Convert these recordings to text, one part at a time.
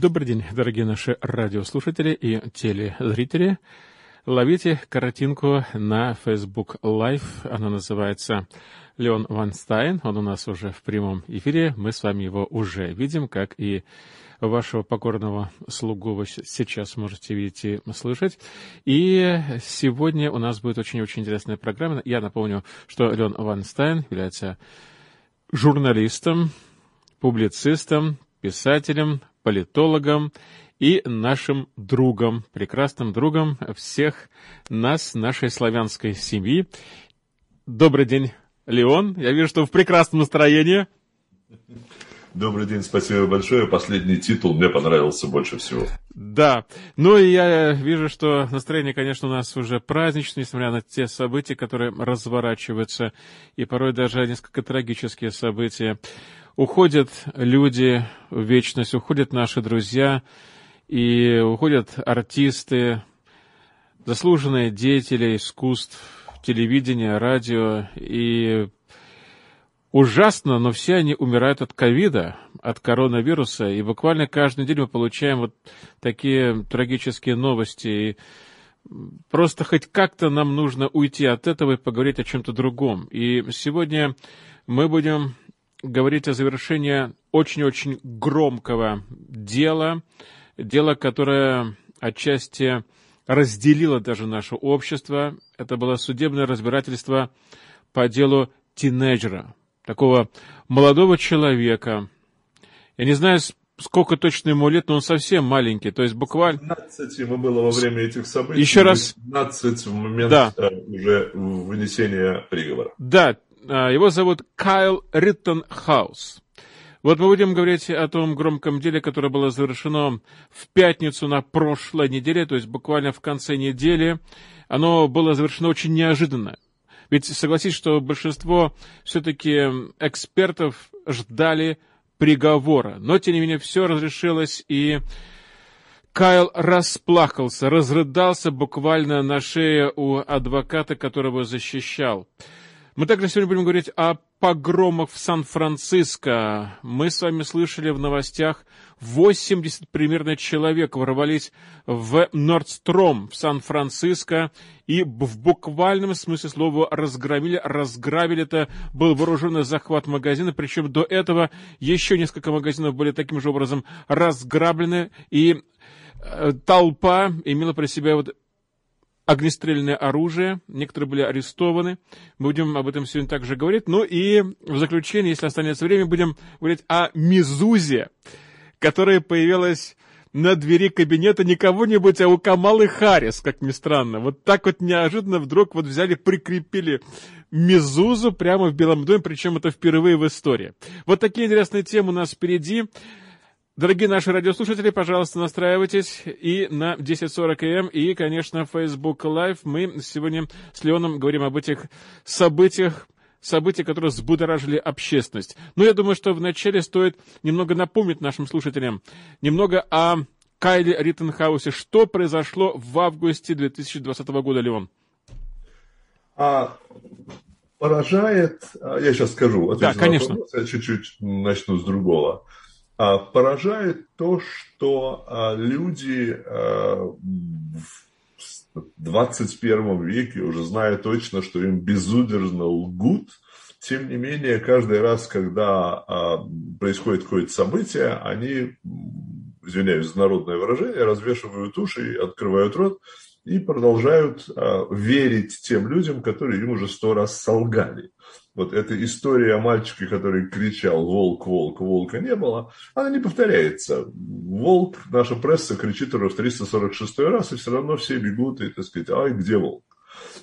Добрый день, дорогие наши радиослушатели и телезрители. Ловите картинку на Facebook Live. Она называется Леон Ванстайн. Он у нас уже в прямом эфире. Мы с вами его уже видим, как и вашего покорного слугу вы сейчас можете видеть и слышать. И сегодня у нас будет очень-очень интересная программа. Я напомню, что Леон Ванстайн является журналистом, публицистом, писателем, политологом и нашим другом, прекрасным другом всех нас, нашей славянской семьи. Добрый день, Леон. Я вижу, что в прекрасном настроении. Добрый день, спасибо большое. Последний титул мне понравился больше всего. Да. Ну и я вижу, что настроение, конечно, у нас уже праздничное, несмотря на те события, которые разворачиваются, и порой даже несколько трагические события. Уходят люди в вечность, уходят наши друзья, и уходят артисты, заслуженные деятели искусств, телевидения, радио, и ужасно, но все они умирают от ковида, от коронавируса, и буквально каждый день мы получаем вот такие трагические новости, и просто хоть как-то нам нужно уйти от этого и поговорить о чем-то другом. И сегодня мы будем говорить о завершении очень-очень громкого дела, дело, которое отчасти разделило даже наше общество. Это было судебное разбирательство по делу тинейджера, такого молодого человека. Я не знаю, сколько точно ему лет, но он совсем маленький, то есть буквально... 15 ему было во время этих событий. Еще раз... 15 в момент да. Э, уже вынесения приговора. Да, его зовут Кайл Риттенхаус. Вот мы будем говорить о том громком деле, которое было завершено в пятницу на прошлой неделе, то есть буквально в конце недели. Оно было завершено очень неожиданно. Ведь согласитесь, что большинство все-таки экспертов ждали приговора. Но, тем не менее, все разрешилось, и Кайл расплакался, разрыдался буквально на шее у адвоката, которого защищал. Мы также сегодня будем говорить о погромах в Сан-Франциско. Мы с вами слышали в новостях, 80 примерно человек ворвались в Нордстром в Сан-Франциско и в буквальном смысле слова разгромили, разграбили. Это был вооруженный захват магазина, причем до этого еще несколько магазинов были таким же образом разграблены, и э, толпа имела при себе вот огнестрельное оружие, некоторые были арестованы. Мы будем об этом сегодня также говорить. Ну и в заключение, если останется время, будем говорить о Мизузе, которая появилась на двери кабинета не кого-нибудь, а у Камалы Харрис, как ни странно. Вот так вот неожиданно вдруг вот взяли, прикрепили Мизузу прямо в Белом доме, причем это впервые в истории. Вот такие интересные темы у нас впереди. Дорогие наши радиослушатели, пожалуйста, настраивайтесь и на 10.40 м, и, конечно, Facebook Live. Мы сегодня с Леоном говорим об этих событиях, события, которые взбудоражили общественность. Но я думаю, что вначале стоит немного напомнить нашим слушателям немного о Кайле Риттенхаусе. Что произошло в августе 2020 года, Леон? А, поражает, а, я сейчас скажу, да, конечно. Вопрос, я чуть-чуть начну с другого. А, поражает то, что а, люди а, в 21 веке уже зная точно, что им безудержно лгут, тем не менее, каждый раз, когда происходит какое-то событие, они, извиняюсь за народное выражение, развешивают уши открывают рот и продолжают верить тем людям, которые им уже сто раз солгали вот эта история о мальчике, который кричал «Волк, волк, волка не было», она не повторяется. Волк, наша пресса кричит уже в 346 раз, и все равно все бегут и, так сказать, ай, где волк?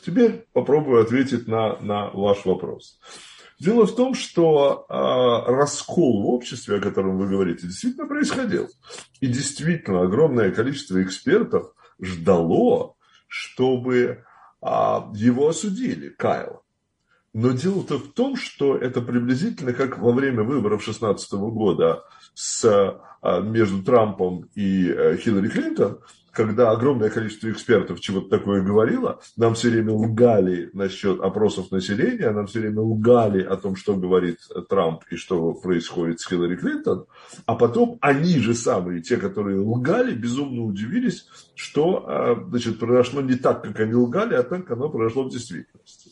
Теперь попробую ответить на, на ваш вопрос. Дело в том, что э, раскол в обществе, о котором вы говорите, действительно происходил. И действительно огромное количество экспертов ждало, чтобы э, его осудили, Кайла. Но дело-то в том, что это приблизительно как во время выборов 2016 года с, а, между Трампом и э, Хиллари Клинтон, когда огромное количество экспертов чего-то такое говорило, нам все время лгали насчет опросов населения, нам все время лгали о том, что говорит Трамп и что происходит с Хиллари Клинтон, а потом они же самые, те, которые лгали, безумно удивились, что а, значит, произошло не так, как они лгали, а так, оно произошло в действительности.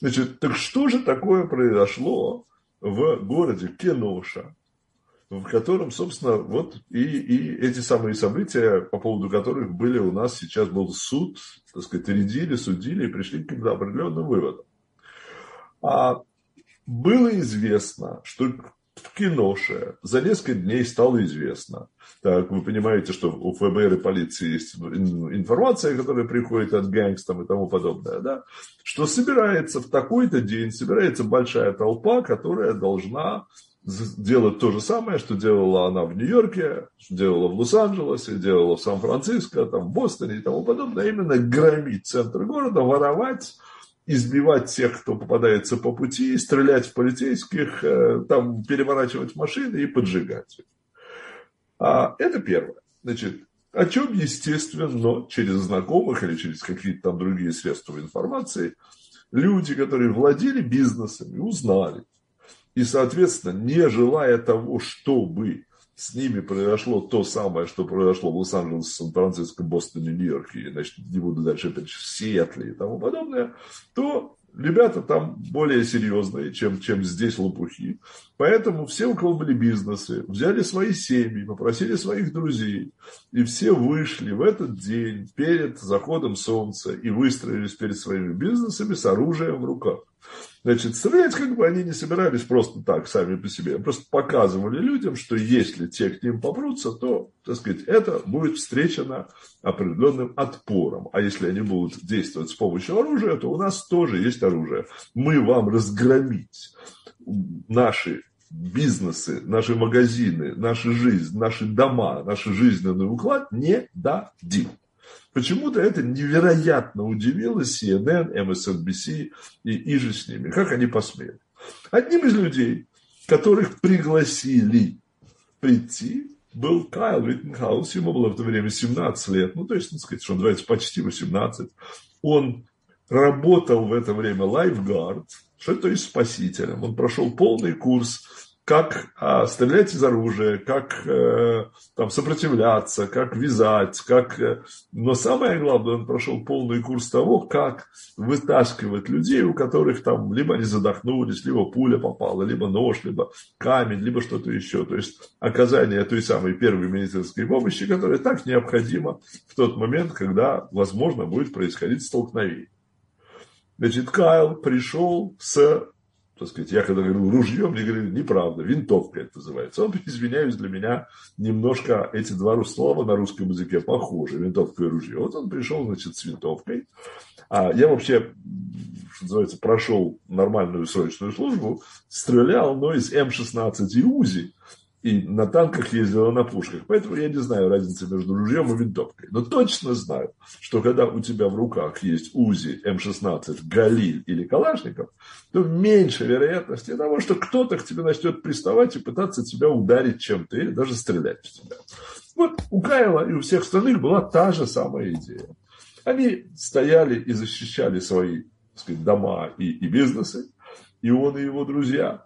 Значит, так что же такое произошло в городе Кеноша, в котором, собственно, вот и, и эти самые события, по поводу которых были у нас сейчас был суд, так сказать, рядили, судили и пришли к каким-то определенным выводам. А было известно, что в Киноше за несколько дней стало известно. Так, вы понимаете, что у ФБР и полиции есть информация, которая приходит от гангстов и тому подобное, да? что собирается в такой-то день, собирается большая толпа, которая должна делать то же самое, что делала она в Нью-Йорке, что делала в Лос-Анджелесе, делала в Сан-Франциско, там, в Бостоне и тому подобное, именно громить центр города, воровать, избивать тех, кто попадается по пути, стрелять в полицейских, э, там, переворачивать машины и поджигать. А, это первое. Значит, о чем, естественно, через знакомых или через какие-то там другие средства информации люди, которые владели бизнесами, узнали, и, соответственно, не желая того, чтобы с ними произошло то самое, что произошло в Лос-Анджелесе, Сан-Франциско, Бостоне, Нью-Йорке, значит, не буду дальше опять в Сиэтле и тому подобное, то ребята там более серьезные, чем, чем здесь лопухи. Поэтому все, у кого были бизнесы, взяли свои семьи, попросили своих друзей, и все вышли в этот день перед заходом солнца и выстроились перед своими бизнесами с оружием в руках. Значит, стрелять как бы они не собирались просто так, сами по себе. Просто показывали людям, что если те к ним попрутся, то, так сказать, это будет встречено определенным отпором. А если они будут действовать с помощью оружия, то у нас тоже есть оружие. Мы вам разгромить наши бизнесы, наши магазины, наша жизнь, наши дома, наш жизненный уклад не дадим. Почему-то это невероятно удивило CNN, MSNBC и, и же с ними. Как они посмели? Одним из людей, которых пригласили прийти, был Кайл Риттенхаус. Ему было в то время 17 лет. Ну, то есть, так сказать, что он называется почти 18. Он работал в это время лайфгард, что то есть спасителем. Он прошел полный курс как а, стрелять из оружия, как э, там, сопротивляться, как вязать, как... Э, но самое главное, он прошел полный курс того, как вытаскивать людей, у которых там либо они задохнулись, либо пуля попала, либо нож, либо камень, либо что-то еще. То есть оказание той самой первой медицинской помощи, которая так необходима в тот момент, когда, возможно, будет происходить столкновение. Значит, Кайл пришел с так сказать, я когда говорю ружьем, мне говорили, неправда, винтовка это называется. Он, извиняюсь, для меня немножко эти два слова на русском языке похожи, винтовка и ружье. Вот он пришел, значит, с винтовкой. А я вообще, что называется, прошел нормальную срочную службу, стрелял, но из М-16 и УЗИ и на танках ездила на пушках. Поэтому я не знаю разницы между ружьем и винтовкой. Но точно знаю, что когда у тебя в руках есть УЗИ, М16, Галиль или Калашников, то меньше вероятности того, что кто-то к тебе начнет приставать и пытаться тебя ударить чем-то или даже стрелять в тебя. Вот у Кайла и у всех остальных была та же самая идея. Они стояли и защищали свои сказать, дома и, и бизнесы, и он и его друзья –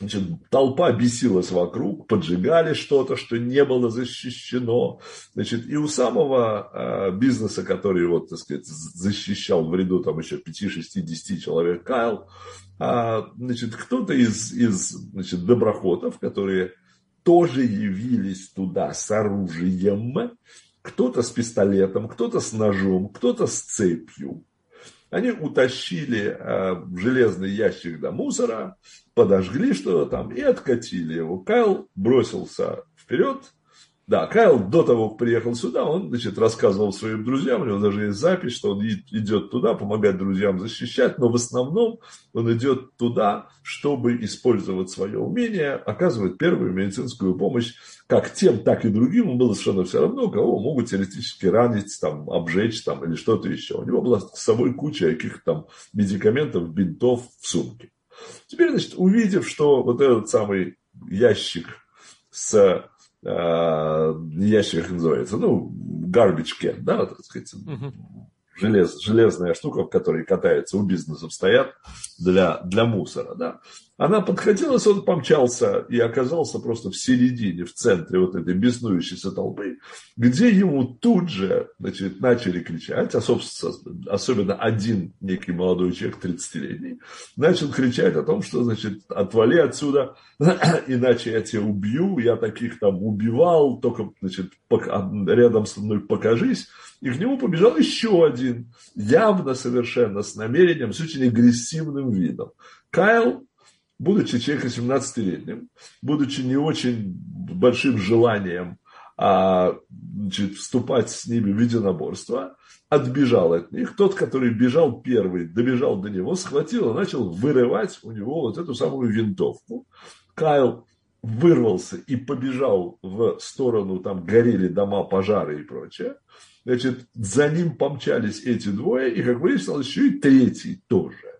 Значит, толпа бесилась вокруг, поджигали что-то, что не было защищено. Значит, и у самого э, бизнеса, который вот, так сказать, защищал в ряду там еще 5-6-10 человек Кайл, э, значит, кто-то из, из значит, доброхотов, которые тоже явились туда с оружием, кто-то с пистолетом, кто-то с ножом, кто-то с цепью. Они утащили э, железный ящик до мусора, подожгли что-то там и откатили его. Кайл бросился вперед, Да, Кайл до того, как приехал сюда, он, значит, рассказывал своим друзьям, у него даже есть запись, что он идет туда, помогать друзьям защищать, но в основном он идет туда, чтобы использовать свое умение, оказывать первую медицинскую помощь как тем, так и другим. Ему было совершенно все равно, кого могут теоретически ранить, там, обжечь там, или что-то еще. У него была с собой куча каких-то там медикаментов, бинтов в сумке. Теперь, значит, увидев, что вот этот самый ящик с э, ящик как называется, ну, garbage can, да, так сказать, uh-huh. желез, железная штука, в которой катаются у бизнесов, стоят для, для мусора, да. Она подходила, он помчался и оказался просто в середине, в центре вот этой беснующейся толпы, где ему тут же значит, начали кричать, а, особенно один некий молодой человек, 30-летний, начал кричать о том, что, значит, отвали отсюда, иначе я тебя убью, я таких там убивал, только, значит, рядом со мной покажись. И к нему побежал еще один, явно совершенно с намерением, с очень агрессивным видом. Кайл будучи человеком 17-летним, будучи не очень большим желанием а, значит, вступать с ними в единоборство, отбежал от них. Тот, который бежал первый, добежал до него, схватил и начал вырывать у него вот эту самую винтовку. Кайл вырвался и побежал в сторону, там горели дома, пожары и прочее. Значит, за ним помчались эти двое, и, как выяснилось, еще и третий тоже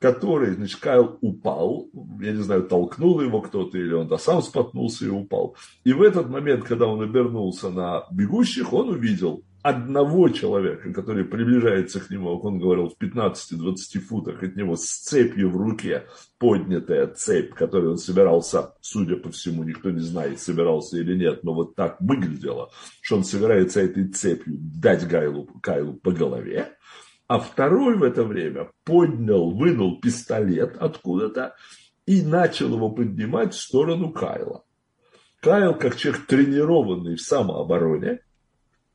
который, значит, Кайл упал, я не знаю, толкнул его кто-то, или он да сам споткнулся и упал. И в этот момент, когда он обернулся на бегущих, он увидел одного человека, который приближается к нему, как он говорил, в 15-20 футах от него с цепью в руке, поднятая цепь, которую он собирался, судя по всему, никто не знает, собирался или нет, но вот так выглядело, что он собирается этой цепью дать Гайлу, Кайлу по голове, а второй в это время поднял, вынул пистолет откуда-то и начал его поднимать в сторону Кайла. Кайл, как человек тренированный в самообороне,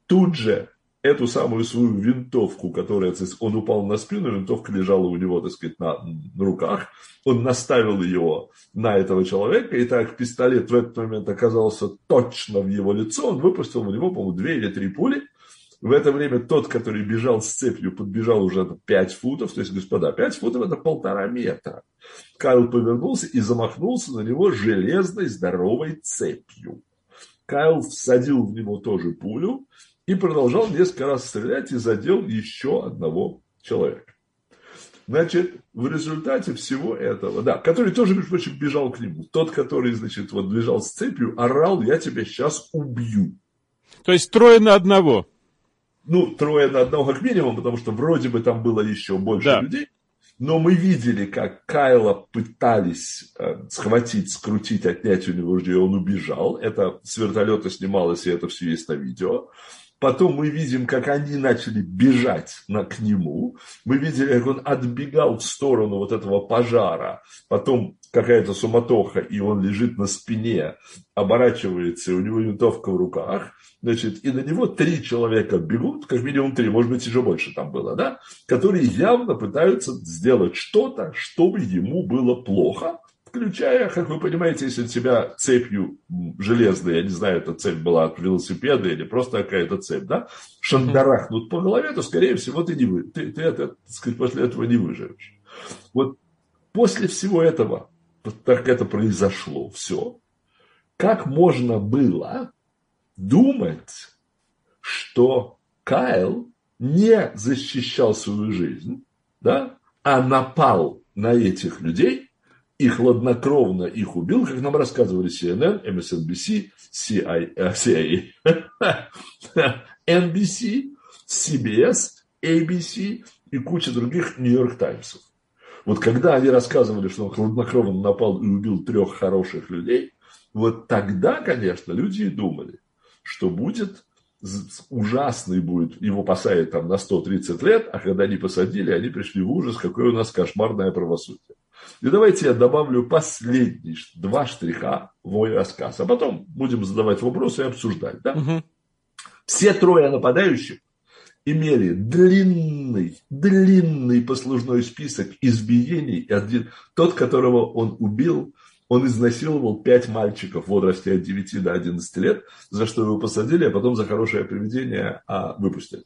тут же эту самую свою винтовку, которая, он упал на спину, винтовка лежала у него, так сказать, на, на руках, он наставил ее на этого человека, и так пистолет в этот момент оказался точно в его лицо, он выпустил в него, по-моему, две или три пули, в это время тот, который бежал с цепью, подбежал уже на 5 футов. То есть, господа, 5 футов это полтора метра. Кайл повернулся и замахнулся на него железной здоровой цепью. Кайл всадил в него тоже пулю и продолжал несколько раз стрелять и задел еще одного человека. Значит, в результате всего этого, да, который тоже, между прочим, бежал к нему, тот, который, значит, вот бежал с цепью, орал, я тебя сейчас убью. То есть трое на одного ну, трое на одного как минимум, потому что вроде бы там было еще больше да. людей. Но мы видели, как Кайла пытались э, схватить, скрутить, отнять у него ружье, он убежал. Это с вертолета снималось, и это все есть на видео. Потом мы видим, как они начали бежать на, к нему. Мы видели, как он отбегал в сторону вот этого пожара. Потом какая-то суматоха, и он лежит на спине, оборачивается, и у него винтовка в руках. Значит, и на него три человека бегут, как минимум три, может быть, еще больше там было, да, которые явно пытаются сделать что-то, чтобы ему было плохо, включая, как вы понимаете, если тебя цепью железной, я не знаю, эта цепь была от велосипеда или просто какая-то цепь, да, шандарахнут по голове, то, скорее всего, ты, не вы, ты, ты это, сказать, после этого не выживешь. Вот после всего этого, так это произошло, все, как можно было думать, что Кайл не защищал свою жизнь, да, а напал на этих людей и хладнокровно их убил, как нам рассказывали CNN, MSNBC, CIA, NBC, CBS, ABC и куча других Нью-Йорк Таймсов. Вот когда они рассказывали, что он хладнокровно напал и убил трех хороших людей, вот тогда, конечно, люди и думали, что будет ужасный будет, его посадят там на 130 лет, а когда они посадили, они пришли в ужас, какое у нас кошмарное правосудие. И давайте я добавлю последний два штриха в мой рассказ, а потом будем задавать вопросы и обсуждать. Да? Угу. Все трое нападающих имели длинный, длинный послужной список избиений. Один, тот, которого он убил, Он изнасиловал пять мальчиков в возрасте от 9 до 11 лет, за что его посадили, а потом за хорошее поведение а, выпустили.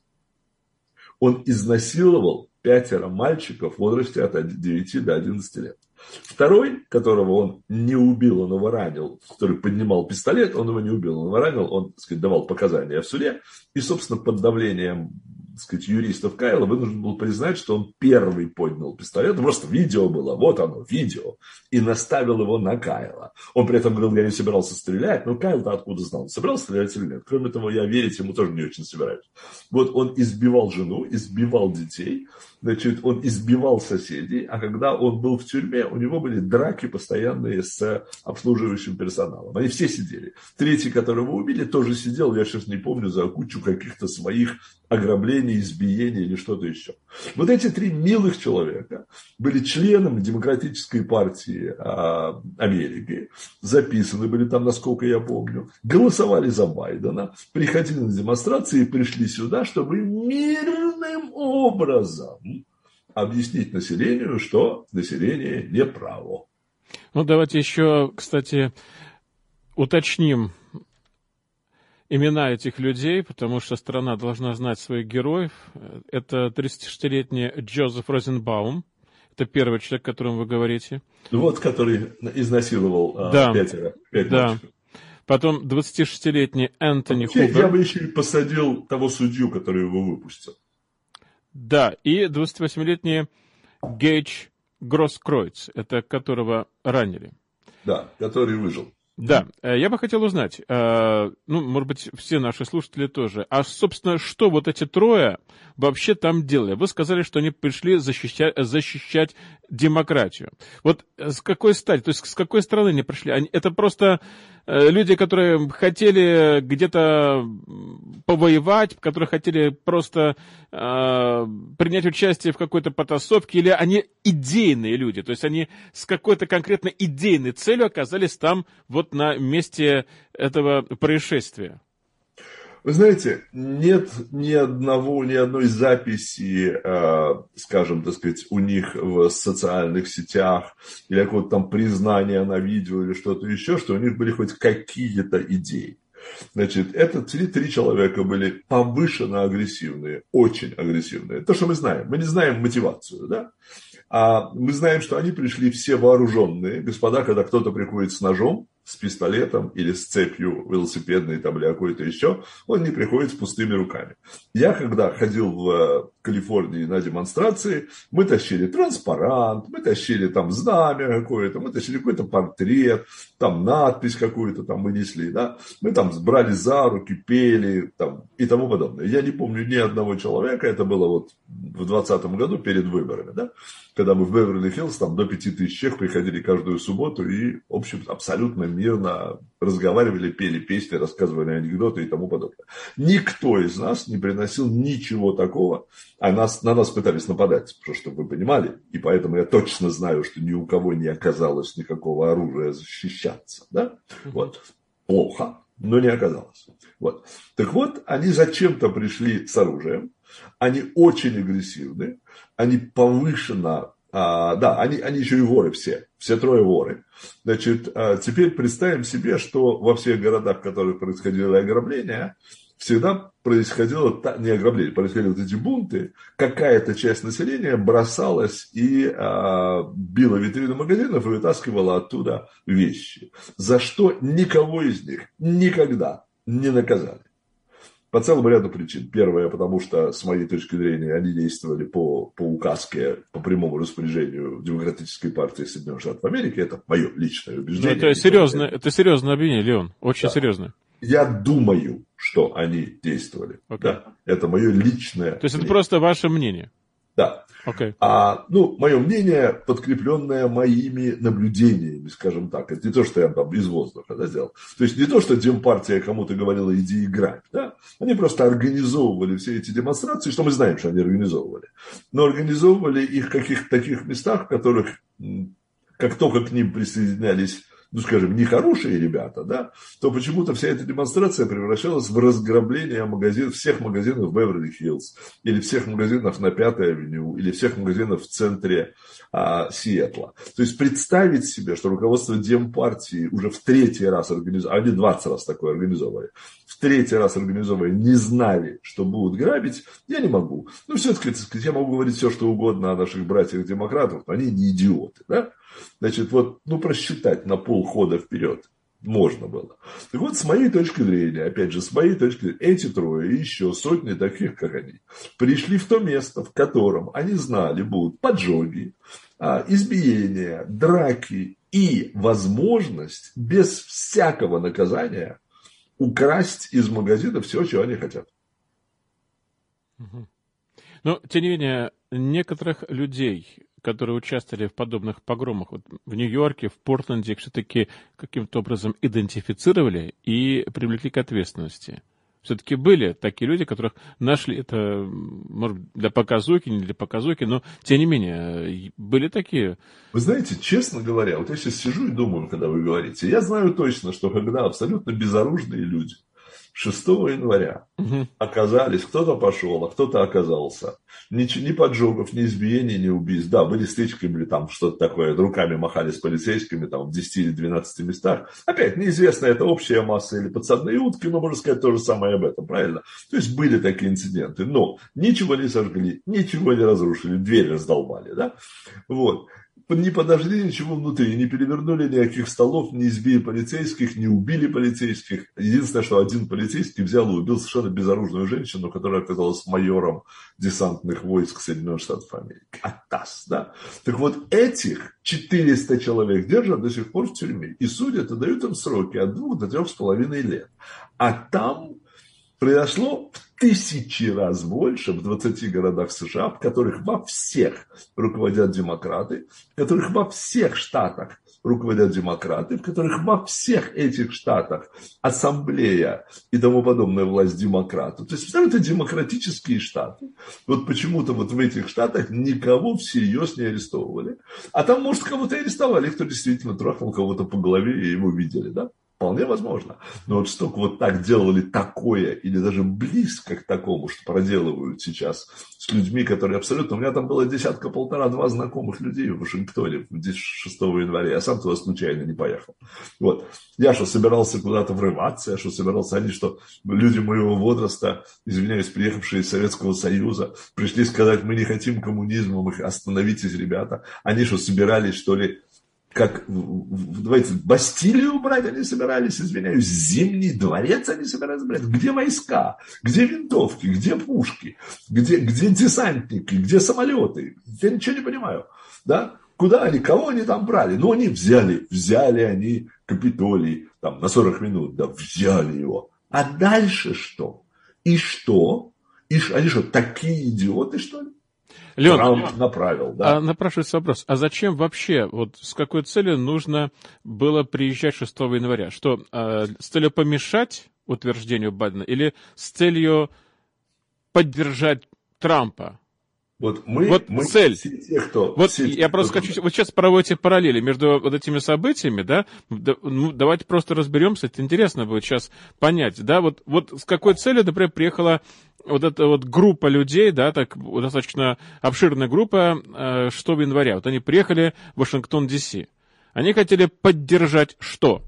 Он изнасиловал пятеро мальчиков в возрасте от 9 до 11 лет. Второй, которого он не убил, он его ранил, который поднимал пистолет, он его не убил, он его ранил, он, так сказать, давал показания в суде. И, собственно, под давлением так сказать, юристов Кайла вынужден был признать, что он первый поднял пистолет. Просто видео было, вот оно, видео. И наставил его на Кайла. Он при этом говорил, я не собирался стрелять. Но Кайл-то откуда знал, собирался стрелять или нет. Кроме того, я верить ему тоже не очень собираюсь. Вот он избивал жену, избивал детей. Значит, он избивал соседей, а когда он был в тюрьме, у него были драки постоянные с обслуживающим персоналом. Они все сидели. Третий, которого убили, тоже сидел, я сейчас не помню, за кучу каких-то своих ограблений, избиений или что-то еще. Вот эти три милых человека были членами Демократической партии а, Америки, записаны были там, насколько я помню, голосовали за Байдена, приходили на демонстрации и пришли сюда, чтобы мирным образом объяснить населению, что население не право. Ну, давайте еще, кстати, уточним имена этих людей, потому что страна должна знать своих героев. Это 36-летний Джозеф Розенбаум. Это первый человек, о котором вы говорите. Вот, который изнасиловал а, да. пятеро, пять да. мальчиков. Потом 26-летний Энтони Вообще, Хубер. Я бы еще и посадил того судью, который его выпустил. Да, и 28-летний Гейдж Гросскройц, это которого ранили. Да, который выжил. Да, э, я бы хотел узнать, э, ну, может быть, все наши слушатели тоже, а, собственно, что вот эти трое вообще там делали? Вы сказали, что они пришли защищать, защищать демократию. Вот с какой стати, то есть с какой стороны они пришли? Они, это просто э, люди, которые хотели где-то повоевать, которые хотели просто э, принять участие в какой-то потасовке, или они идейные люди, то есть они с какой-то конкретно идейной целью оказались там вот на месте этого происшествия? Вы знаете, нет ни одного, ни одной записи, э, скажем, так сказать, у них в социальных сетях или какого-то там признания на видео или что-то еще, что у них были хоть какие-то идеи. Значит, это три, три человека были повышенно агрессивные, очень агрессивные. То, что мы знаем. Мы не знаем мотивацию, да? А мы знаем, что они пришли все вооруженные. Господа, когда кто-то приходит с ножом, с пистолетом или с цепью велосипедной там, или какой-то еще, он не приходит с пустыми руками. Я, когда ходил в э, Калифорнии на демонстрации, мы тащили транспарант, мы тащили там знамя какое-то, мы тащили какой-то портрет, там надпись какую-то там мы несли, да, мы там брали за руки, пели там, и тому подобное. Я не помню ни одного человека, это было вот в 2020 году перед выборами, да, когда мы в Беверли-Хиллз, там до 5000 человек приходили каждую субботу и, в общем, абсолютно мирно разговаривали, пели песни, рассказывали анекдоты и тому подобное. Никто из нас не приносил ничего такого, а нас, на нас пытались нападать, чтобы вы понимали, и поэтому я точно знаю, что ни у кого не оказалось никакого оружия защищаться. Да? Вот. Плохо, но не оказалось. Вот. Так вот, они зачем-то пришли с оружием, они очень агрессивны, они повышенно, а, да, они, они еще и воры все, все трое воры. Значит, а, теперь представим себе, что во всех городах, в которых происходило ограбление, всегда происходило, не ограбление, происходили вот эти бунты, какая-то часть населения бросалась и а, била витрины магазинов и вытаскивала оттуда вещи, за что никого из них никогда не наказали. По целому ряду причин. Первое, потому что, с моей точки зрения, они действовали по, по указке, по прямому распоряжению Демократической партии Соединенных Штатов Америки. Это мое личное убеждение. Ну, это, серьезно, это серьезное обвинение, Леон. Очень да. серьезное. Я думаю, что они действовали. Okay. Да, это мое личное. То есть мнение. это просто ваше мнение. Да. Okay. А, ну, мое мнение, подкрепленное моими наблюдениями, скажем так. Это не то, что я там из воздуха да, сделал. То есть не то, что Демпартия кому-то говорила, иди играть. Да? Они просто организовывали все эти демонстрации, что мы знаем, что они организовывали. Но организовывали их в каких-то таких местах, в которых, как только к ним присоединялись ну, скажем, нехорошие ребята, да, то почему-то вся эта демонстрация превращалась в разграбление магазинов, всех магазинов Беверли-Хиллз, или всех магазинов на Пятой авеню, или всех магазинов в центре а, Сиэтла. То есть представить себе, что руководство Демпартии уже в третий раз организовало, они 20 раз такое организовали, в третий раз организовывая, не знали, что будут грабить, я не могу. Ну, все-таки, так сказать, я могу говорить все, что угодно о наших братьях-демократах, но они не идиоты, да? Значит, вот, ну, просчитать на полхода вперед можно было. Так вот, с моей точки зрения, опять же, с моей точки зрения, эти трое и еще сотни таких, как они, пришли в то место, в котором они знали будут поджоги, а, избиения, драки и возможность без всякого наказания украсть из магазина все, чего они хотят. Но, тем не менее, некоторых людей, которые участвовали в подобных погромах вот в Нью-Йорке, в Портленде, все-таки каким-то образом идентифицировали и привлекли к ответственности. Все-таки были такие люди, которых нашли, это, может, для показуки, не для показуки, но, тем не менее, были такие. Вы знаете, честно говоря, вот я сейчас сижу и думаю, когда вы говорите, я знаю точно, что когда абсолютно безоружные люди – 6 января угу. оказались, кто-то пошел, а кто-то оказался. Ни, ни поджогов, ни избиений, ни убийств. Да, были стычки, были там что-то такое, руками махали с полицейскими там в 10 или 12 местах. Опять, неизвестно, это общая масса или подсадные утки, но можно сказать то же самое об этом, правильно? То есть были такие инциденты, но ничего не сожгли, ничего не разрушили, дверь раздолбали, да? Вот не подожгли ничего внутри, не перевернули никаких столов, не избили полицейских, не убили полицейских. Единственное, что один полицейский взял и убил совершенно безоружную женщину, которая оказалась майором десантных войск Соединенных Штатов Америки. Атас, да? Так вот, этих 400 человек держат до сих пор в тюрьме. И судят и дают им сроки от двух до трех с половиной лет. А там произошло в тысячи раз больше в 20 городах США, в которых во всех руководят демократы, в которых во всех штатах руководят демократы, в которых во всех этих штатах ассамблея и тому подобная власть демократов. То есть, это демократические штаты. Вот почему-то вот в этих штатах никого всерьез не арестовывали. А там, может, кого-то арестовали, кто действительно трахнул кого-то по голове и его видели, да? Вполне возможно. Но вот что вот так делали такое, или даже близко к такому, что проделывают сейчас с людьми, которые абсолютно... У меня там было десятка-полтора-два знакомых людей в Вашингтоне 6 января. Я сам туда случайно не поехал. Вот. Я что, собирался куда-то врываться, я что, собирался... Они что, люди моего возраста, извиняюсь, приехавшие из Советского Союза, пришли сказать, мы не хотим коммунизма, мы остановитесь, ребята. Они что, собирались, что ли, как, давайте, Бастилию брать они собирались, извиняюсь, Зимний дворец они собирались брать. Где войска? Где винтовки? Где пушки? Где, где десантники? Где самолеты? Я ничего не понимаю. Да? Куда они, кого они там брали? Ну, они взяли, взяли они Капитолий там, на 40 минут, да, взяли его. А дальше что? И что? И они что, такие идиоты, что ли? Трамп направил, да. А, напрашивается вопрос, а зачем вообще, вот с какой целью нужно было приезжать 6 января? Что, э, с целью помешать утверждению Байдена или с целью поддержать Трампа? Вот мы, вот мы цель. Все те, кто, вот все я просто кто... хочу, вот сейчас проводите параллели между вот этими событиями, да, ну, давайте просто разберемся, это интересно будет сейчас понять, да, вот, вот с какой целью, например, приехала вот эта вот группа людей, да, так достаточно обширная группа 6 э, января, вот они приехали в Вашингтон, Д.С. Они хотели поддержать что?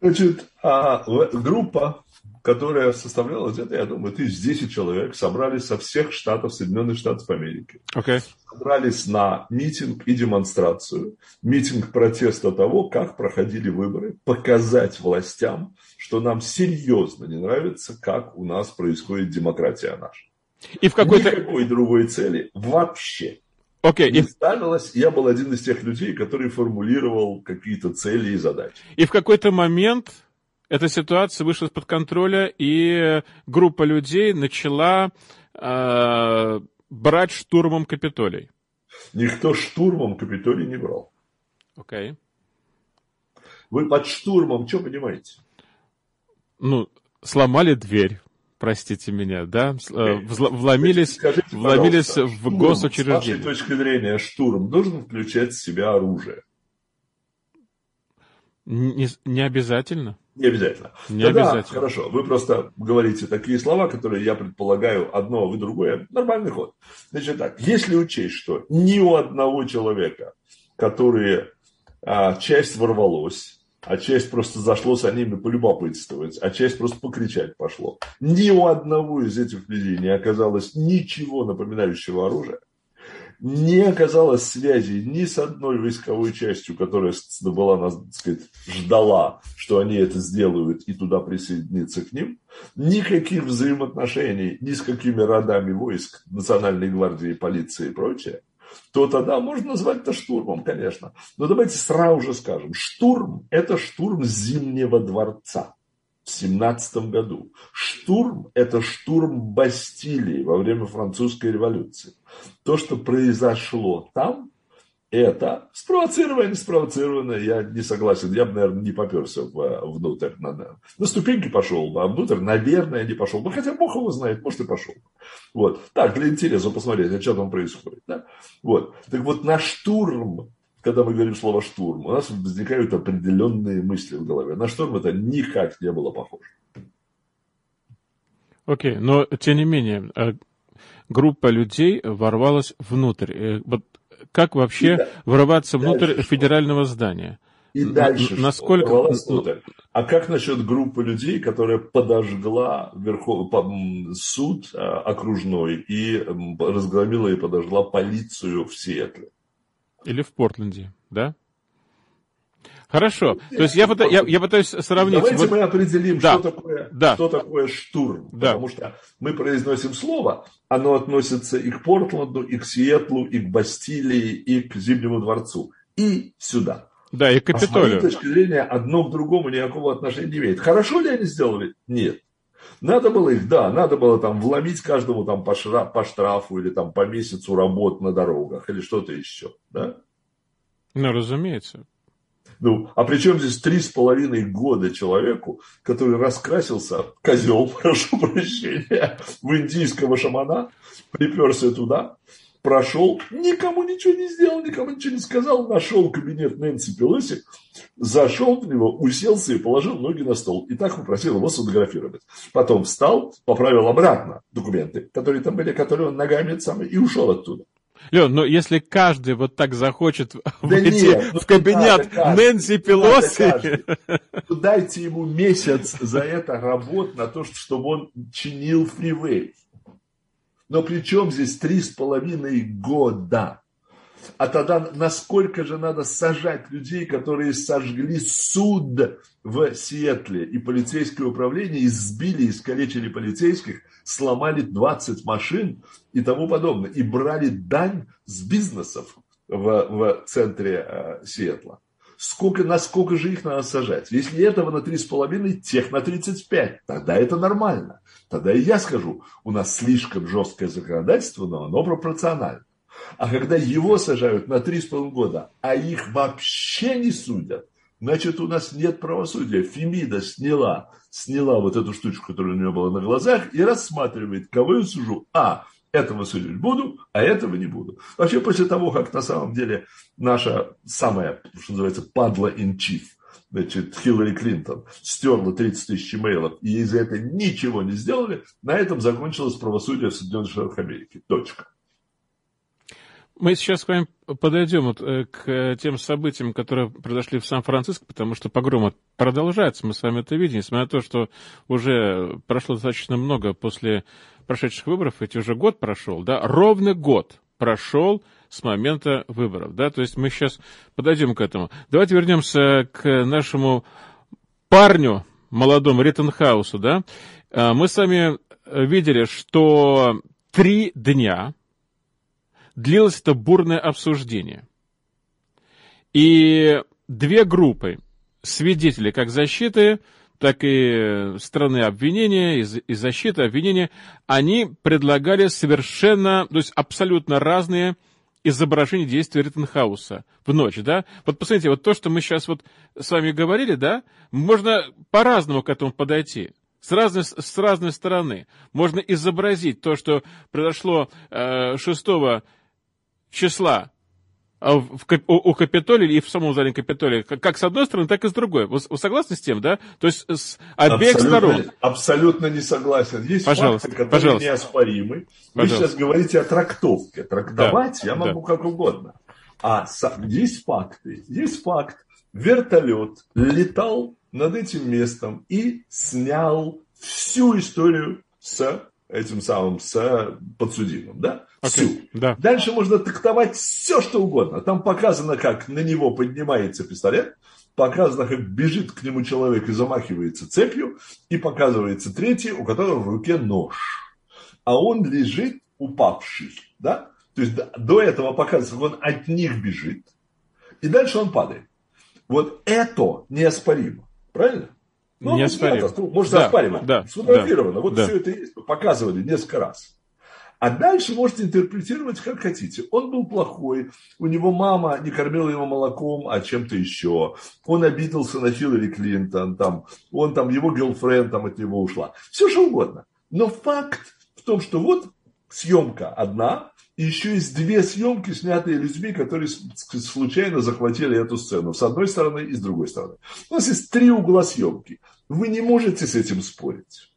Значит, а, группа которая составляла где-то, я думаю, тысяч десять человек, собрались со всех штатов Соединенных Штатов Америки. Okay. Собрались на митинг и демонстрацию. Митинг протеста того, как проходили выборы, показать властям, что нам серьезно не нравится, как у нас происходит демократия наша. И в какой-то... Никакой другой цели вообще. Okay, не и... ставилось. Я был один из тех людей, который формулировал какие-то цели и задачи. И в какой-то момент эта ситуация вышла из-под контроля, и группа людей начала э, брать штурмом Капитолий. Никто штурмом Капитолий не брал. Окей. Okay. Вы под штурмом что понимаете? Ну, сломали дверь, простите меня, да? Okay. Э, вломились, Скажите, вломились в госучреждение. С вашей точки зрения, штурм должен включать в себя оружие? Не, не обязательно. Не обязательно. Не Тогда, обязательно. Хорошо, вы просто говорите такие слова, которые я предполагаю одно, а вы другое. Нормальный ход. Значит так, если учесть, что ни у одного человека, который а, часть ворвалось, а часть просто зашло за ними полюбопытствовать, а часть просто покричать пошло. Ни у одного из этих людей не оказалось ничего напоминающего оружия не оказалось связи ни с одной войсковой частью, которая была, так сказать, ждала, что они это сделают и туда присоединиться к ним, никаких взаимоотношений ни с какими родами войск, национальной гвардии, полиции и прочее, то тогда можно назвать это штурмом, конечно. Но давайте сразу же скажем, штурм – это штурм Зимнего дворца 17 году. Штурм – это штурм Бастилии во время французской революции. То, что произошло там, это спровоцированное, не спровоцированное, я не согласен. Я бы, наверное, не поперся внутрь. На, на ступеньки пошел бы, а внутрь, наверное, не пошел бы. Хотя Бог его знает, может, и пошел бы. Вот. Так, для интереса посмотреть, а что там происходит. Да? Вот. Так вот, на штурм когда мы говорим слово «штурм», у нас возникают определенные мысли в голове. На штурм это никак не было похоже. Окей, okay, но тем не менее, э, группа людей ворвалась внутрь. Э, вот как вообще да. ворваться внутрь дальше федерального что? здания? И дальше Насколько... Что? А как насчет группы людей, которая подожгла верхов... суд э, окружной и разгромила и подожгла полицию в Сиэтле? Или в Портленде, да? Хорошо. То есть я, пытаюсь, я, я пытаюсь сравнить. Давайте вот... мы определим, да. что, такое, да. что такое штурм. Да. Потому что мы произносим слово, оно относится и к Портленду, и к Сиэтлу, и к Бастилии, и к Зимнему дворцу. И сюда. Да, и к Капитолию. А с моей точки зрения, одно к другому никакого отношения не имеет. Хорошо ли они сделали? Нет. Надо было их, да, надо было там вломить каждому там по, шра, по штрафу или там по месяцу работ на дорогах или что-то еще, да? Ну, разумеется. Ну, а при чем здесь три с половиной года человеку, который раскрасился, козел, прошу прощения, в индийского шамана, приперся туда, прошел, никому ничего не сделал, никому ничего не сказал, нашел кабинет Нэнси Пелоси, зашел в него, уселся и положил ноги на стол. И так попросил его сфотографировать. Потом встал, поправил обратно документы, которые там были, которые он ногами самый, и ушел оттуда. Лен, но если каждый вот так захочет да войти нет, ну в кабинет Нэнси Пелоси... Ну, дайте ему месяц за это работ на то, чтобы он чинил фривей. Но при чем здесь три с половиной года? А тогда насколько же надо сажать людей, которые сожгли суд в Сиэтле и полицейское управление, избили, искалечили полицейских, сломали 20 машин и тому подобное. И брали дань с бизнесов в, в центре э, Сиэтла. Сколько, насколько же их надо сажать? Если этого на 3,5, тех на 35, тогда это нормально. Тогда и я скажу, у нас слишком жесткое законодательство, но оно пропорционально. А когда его сажают на 3,5 года, а их вообще не судят, значит, у нас нет правосудия. Фемида сняла, сняла вот эту штучку, которая у нее была на глазах, и рассматривает, кого я сужу. А, этого судить буду, а этого не буду. Вообще, после того, как на самом деле наша самая, что называется, падла in chief, значит, Хиллари Клинтон стерла 30 тысяч имейлов, и ей за это ничего не сделали, на этом закончилось правосудие в Соединенных Штатах Америки. Точка. Мы сейчас с вами подойдем вот э, к тем событиям, которые произошли в Сан-Франциско, потому что погром продолжается, мы с вами это видим, несмотря на то, что уже прошло достаточно много после прошедших выборов, ведь уже год прошел, да, ровно год прошел с момента выборов, да, то есть мы сейчас подойдем к этому. Давайте вернемся к нашему парню, молодому Риттенхаусу, да. А, мы с вами видели, что три дня длилось это бурное обсуждение. И две группы свидетелей как защиты, так и страны обвинения, и защиты обвинения, они предлагали совершенно, то есть абсолютно разные изображения действий Риттенхауса в ночь, да? Вот посмотрите, вот то, что мы сейчас вот с вами говорили, да, можно по-разному к этому подойти. С разной, с разной стороны. Можно изобразить то, что произошло э, 6 числа в, у, у Капитолия и в самом зале Капитолия, как, как с одной стороны, так и с другой. Вы, вы согласны с тем, да? То есть с обеих абсолютно, сторон. Абсолютно не согласен. Есть пожалуйста, факты, которые пожалуйста. неоспоримы. Вы Пожалуйста. сейчас говорите о трактовке. Трактовать Да, я могу да. как угодно. А есть факты. Есть факт. Вертолет летал над этим местом и снял всю историю с этим самым, с подсудимым, да? Всю. Окей, Да. Дальше можно трактовать все, что угодно. Там показано, как на него поднимается пистолет, показано, как бежит к нему человек и замахивается цепью, и показывается третий, у которого в руке нож. А он лежит упавший, да? То есть до этого показывается, как он от них бежит, и дальше он падает. Вот это неоспоримо, правильно? Ну, Неоспоримо. вот, Можно Да, оспаривать. да, Сфотографировано. Вот да. все это есть. Показывали несколько раз. А дальше можете интерпретировать как хотите. Он был плохой, у него мама не кормила его молоком, а чем-то еще. Он обиделся на Хиллари Клинтон, там, он там, его гелфренд там от него ушла. Все что угодно. Но факт в том, что вот съемка одна, и еще есть две съемки, снятые людьми, которые случайно захватили эту сцену. С одной стороны и с другой стороны. У нас есть три угла съемки. Вы не можете с этим спорить.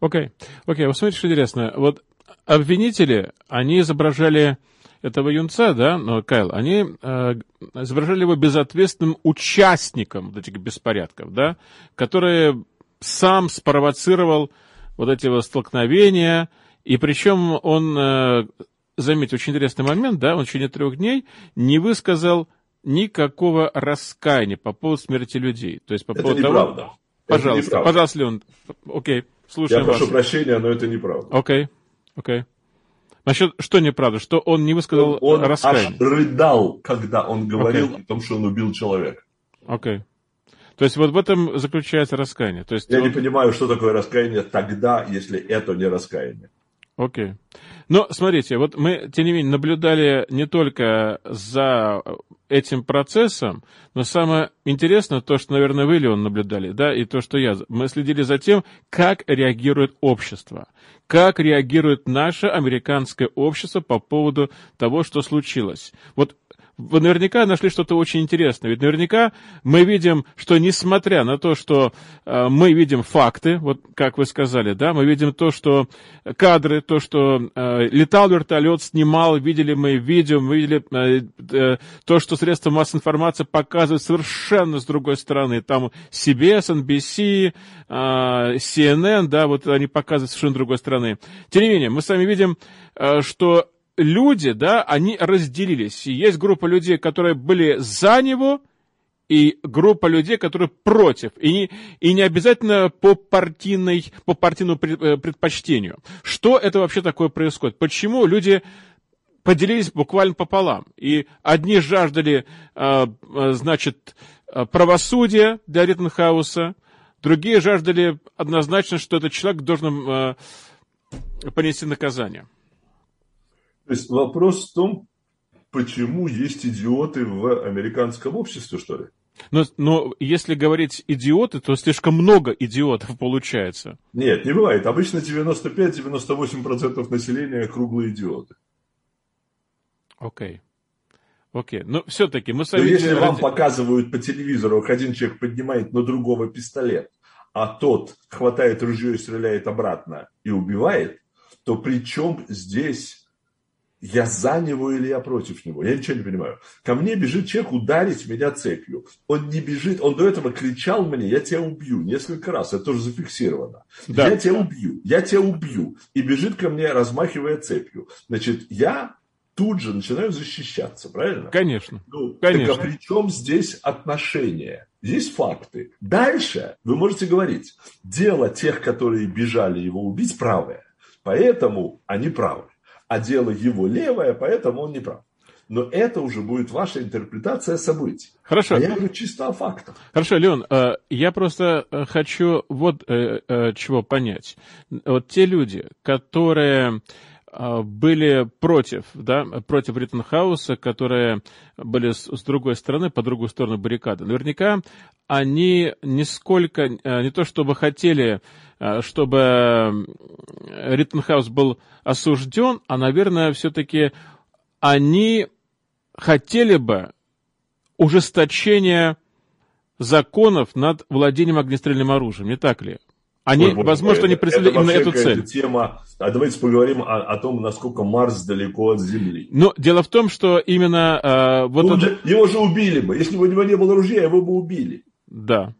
Окей, окей, вот смотрите, что интересно. Вот обвинители, они изображали этого юнца, да, ну, Кайл, они э, изображали его безответственным участником вот этих беспорядков, да, который сам спровоцировал вот эти вот столкновения, и причем он, э, заметьте, очень интересный момент, да, он в течение трех дней не высказал никакого раскаяния по поводу смерти людей. То есть по Это поводу того... неправда. Это Пожалуйста, неправда. пожалуйста, Леон. Окей, слушаем Я прошу вас. прощения, но это неправда. Окей, окей. Насчет, что неправда? Что он не высказал Он аж раскаяние? рыдал, когда он говорил Окей. о том, что он убил человека. Окей. То есть вот в этом заключается раскаяние. То есть, Я он- не понимаю, что такое раскаяние тогда, если это не раскаяние. Окей. Но смотрите, вот мы, тем не менее, наблюдали не только за этим процессом, но самое интересное то, что, наверное, вы, Леон, наблюдали, да, и то, что я. Мы следили за тем, как реагирует общество, как реагирует наше американское общество по поводу того, что случилось. Вот вы наверняка нашли что-то очень интересное. Ведь наверняка мы видим, что несмотря на то, что э, мы видим факты, вот как вы сказали, да, мы видим то, что кадры, то, что э, летал вертолет, снимал, видели мы видео, мы видели э, э, то, что средства массовой информации показывают совершенно с другой стороны. Там CBS, NBC, э, CNN, да, вот они показывают совершенно другой стороны. Тем не менее, мы с вами видим, э, что люди, да, они разделились. И есть группа людей, которые были за него, и группа людей, которые против. И не, и не обязательно по, партийной, по партийному э, предпочтению. Что это вообще такое происходит? Почему люди поделились буквально пополам? И одни жаждали, э, э, значит, правосудия для Риттенхауса, другие жаждали однозначно, что этот человек должен понести наказание. То есть вопрос в том, почему есть идиоты в американском обществе, что ли? Но, но если говорить идиоты, то слишком много идиотов получается. Нет, не бывает. Обычно 95-98% населения круглые идиоты. Окей. Окей. Но все-таки мы с Но если вам ради- показывают по телевизору, как один человек поднимает на другого пистолет, а тот хватает ружье и стреляет обратно и убивает, то при чем здесь я за него или я против него? Я ничего не понимаю. Ко мне бежит человек ударить меня цепью. Он не бежит, он до этого кричал мне, я тебя убью, несколько раз, это тоже зафиксировано. Да. Я тебя убью, я тебя убью. И бежит ко мне, размахивая цепью. Значит, я тут же начинаю защищаться, правильно? Конечно. Ну, Конечно. Так а при чем здесь отношения? Есть факты. Дальше вы можете говорить, дело тех, которые бежали его убить, правое. Поэтому они правы. А дело его левое, поэтому он не прав. Но это уже будет ваша интерпретация событий. Хорошо. А я говорю чисто о фактах. Хорошо, Леон, э, я просто э, хочу вот э, чего понять. Вот те люди, которые были против, да, против Риттенхауса, которые были с, другой стороны, по другую сторону баррикады, наверняка они нисколько, э, не то чтобы хотели, э, чтобы Риттенхаус был осужден, а, наверное, все-таки они хотели бы ужесточения законов над владением огнестрельным оружием, не так ли? Они, Ой, возможно, они преследуют именно эту цель. Тема. А давайте поговорим о, о том, насколько Марс далеко от Земли. Но дело в том, что именно э, вот ну, это... Его же убили бы. Если бы у него не было ружья, его бы убили. Да.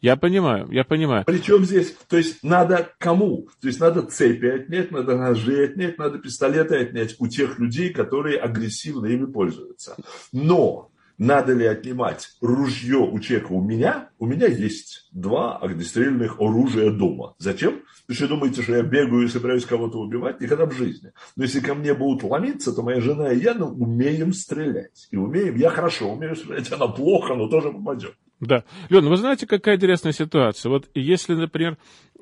Я понимаю, я понимаю. Причем здесь, то есть надо кому? То есть надо цепи отнять, надо ножи отнять, надо пистолеты отнять у тех людей, которые агрессивно ими пользуются. Но надо ли отнимать ружье у человека? У меня, у меня есть два огнестрельных оружия дома. Зачем? Вы что думаете, что я бегаю и собираюсь кого-то убивать? Никогда в жизни. Но если ко мне будут ломиться, то моя жена и я ну, умеем стрелять. И умеем, я хорошо умею стрелять, она плохо, но тоже попадет. Да. Лена, вы знаете, какая интересная ситуация? Вот если, например,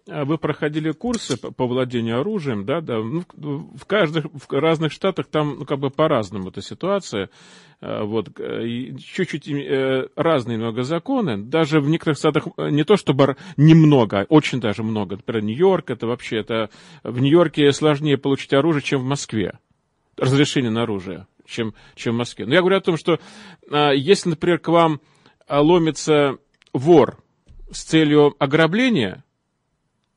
вы проходили курсы по, по владению оружием, да, да, ну, в каждых, в разных штатах там, ну, как бы по-разному эта ситуация, а, вот, чуть-чуть э, разные много законы, даже в некоторых штатах э, не то чтобы немного, а очень даже много, например, Нью-Йорк, это вообще, это в Нью-Йорке сложнее получить оружие, чем в Москве, разрешение на оружие, чем, чем в Москве. Но я говорю о том, что а, если, например, к вам а, ломится вор с целью ограбления,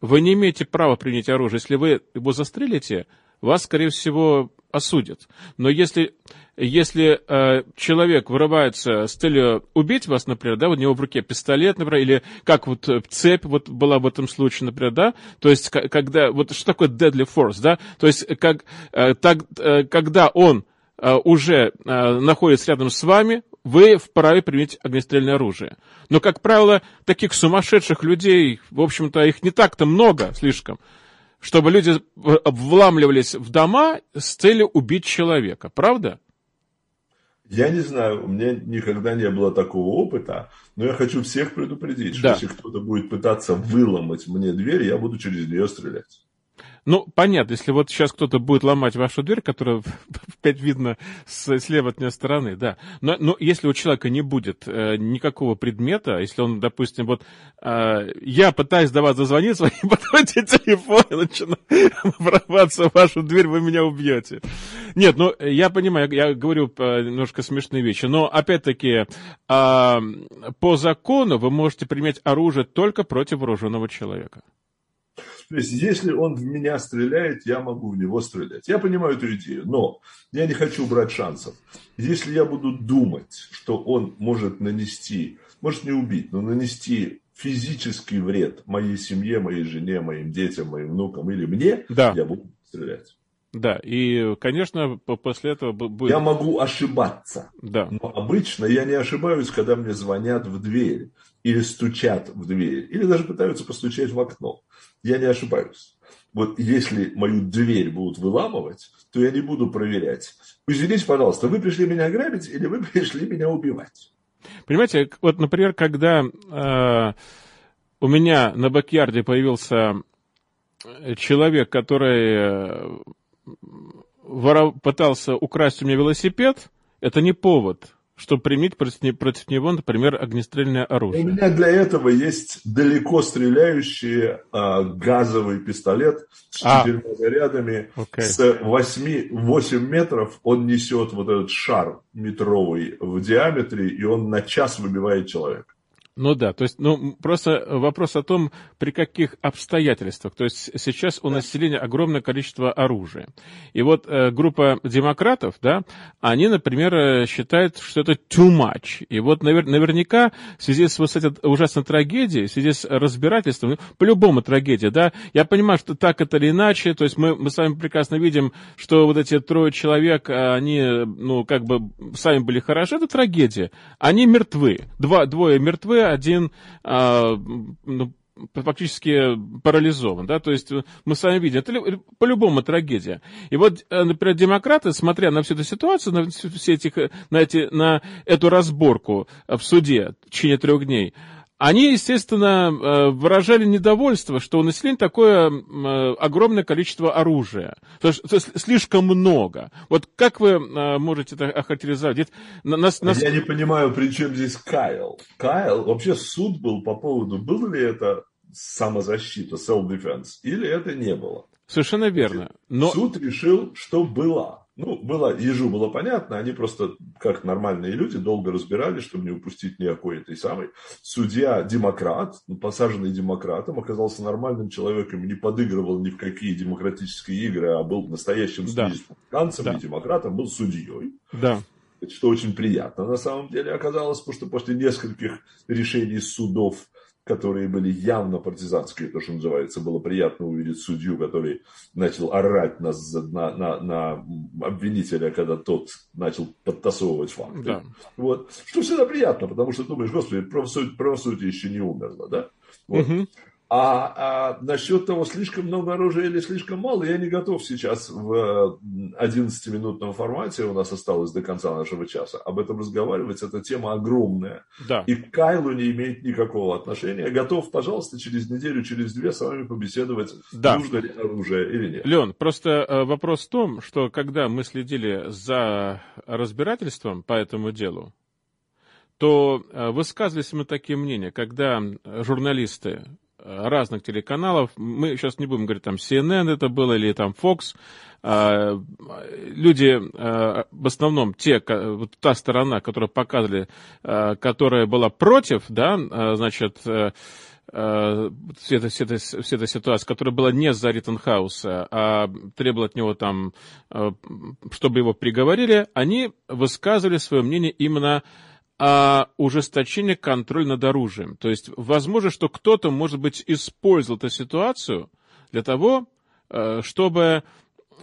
вы не имеете права принять оружие. Если вы его застрелите, вас, скорее всего, осудят. Но если, если э, человек вырывается с целью убить вас, например, да, у него в руке пистолет, например, или как вот цепь вот была в этом случае, например, да, то есть когда, вот что такое deadly force, да, то есть как, э, так, э, когда он э, уже э, находится рядом с вами, вы вправе применить огнестрельное оружие. Но, как правило, таких сумасшедших людей, в общем-то, их не так-то много слишком, чтобы люди вламливались в дома с целью убить человека. Правда? Я не знаю, у меня никогда не было такого опыта, но я хочу всех предупредить, да. что если кто-то будет пытаться выломать мне дверь, я буду через нее стрелять. Ну, понятно, если вот сейчас кто-то будет ломать вашу дверь, которая опять видно с, слева от меня стороны, да. Но, но если у человека не будет э, никакого предмета, если он, допустим, вот э, я пытаюсь до вас дозвониться, вы подходите телефон и начинаю ворваться в вашу дверь, вы меня убьете. Нет, ну, я понимаю, я говорю немножко смешные вещи, но, опять-таки, э, по закону вы можете применять оружие только против вооруженного человека. То есть, если он в меня стреляет, я могу в него стрелять. Я понимаю эту идею, но я не хочу брать шансов. Если я буду думать, что он может нанести, может не убить, но нанести физический вред моей семье, моей жене, моим детям, моим внукам или мне, да. я буду стрелять. Да, и, конечно, после этого будет... Я могу ошибаться, да. но обычно я не ошибаюсь, когда мне звонят в дверь или стучат в дверь, или даже пытаются постучать в окно. Я не ошибаюсь. Вот если мою дверь будут выламывать, то я не буду проверять. Извините, пожалуйста, вы пришли меня грабить или вы пришли меня убивать? Понимаете, вот, например, когда э, у меня на бакьярде появился человек, который э, пытался украсть у меня велосипед, это не повод чтобы применить против, против него, например, огнестрельное оружие. У меня для этого есть далеко стреляющий а, газовый пистолет с а. четырьмя зарядами. Okay. С 8, 8 метров он несет вот этот шар метровый в диаметре, и он на час выбивает человека. Ну да, то есть, ну, просто вопрос о том, при каких обстоятельствах. То есть сейчас у населения огромное количество оружия. И вот э, группа демократов, да, они, например, э, считают, что это too much. И вот навер- наверняка в связи с вот этой ужасной трагедией, в связи с разбирательством, ну, по-любому трагедия, да, я понимаю, что так это или иначе, то есть мы, мы с вами прекрасно видим, что вот эти трое человек, они, ну, как бы сами были хороши, это трагедия. Они мертвы. Два, двое мертвы, один а, ну, фактически парализован, да, то есть мы с вами видим, это по-любому трагедия. И вот, э, например, демократы, смотря на всю эту ситуацию, на все этих, на, эти, на эту разборку в суде в течение трех дней, они, естественно, э, выражали недовольство, что у населения такое э, огромное количество оружия. То есть слишком много. Вот как вы э, можете это охарактеризовать? Нас, нас... Я не понимаю, при чем здесь Кайл. Кайл, вообще суд был по поводу, было ли это самозащита, self-defense, или это не было. Совершенно верно. Но... Суд решил, что была. Ну, было, ежу было понятно, они просто, как нормальные люди, долго разбирались, чтобы не упустить никакой этой самой. Судья, демократ, посаженный демократом, оказался нормальным человеком не подыгрывал ни в какие демократические игры, а был настоящим да. республиканцем да. и демократом, был судьей. Да. Что очень приятно на самом деле оказалось, потому что после нескольких решений судов которые были явно партизанские, то, что называется, было приятно увидеть судью, который начал орать на, на, на, на обвинителя, когда тот начал подтасовывать факты. Да. Вот. Что всегда приятно, потому что думаешь, господи, правосудие, правосудие еще не умерло, да? Вот. Угу. А, а насчет того, слишком много оружия или слишком мало, я не готов сейчас в 11-минутном формате, у нас осталось до конца нашего часа, об этом разговаривать. Эта тема огромная. Да. И к Кайлу не имеет никакого отношения. Я готов, пожалуйста, через неделю, через две с вами побеседовать, да. нужно ли оружие или нет. Леон, просто э, вопрос в том, что когда мы следили за разбирательством по этому делу, то э, высказывались мы такие мнения, когда журналисты разных телеканалов. Мы сейчас не будем говорить, там CNN это было или там Fox. А, люди, а, в основном те, вот та сторона, которая показывали, а, которая была против, да, значит, э, вся эта, вся, эта, вся эта ситуация, которая была не за Риттенхауса, а требовала от него там, чтобы его приговорили, они высказывали свое мнение именно а ужесточение контроля над оружием. То есть, возможно, что кто-то, может быть, использовал эту ситуацию для того, э, чтобы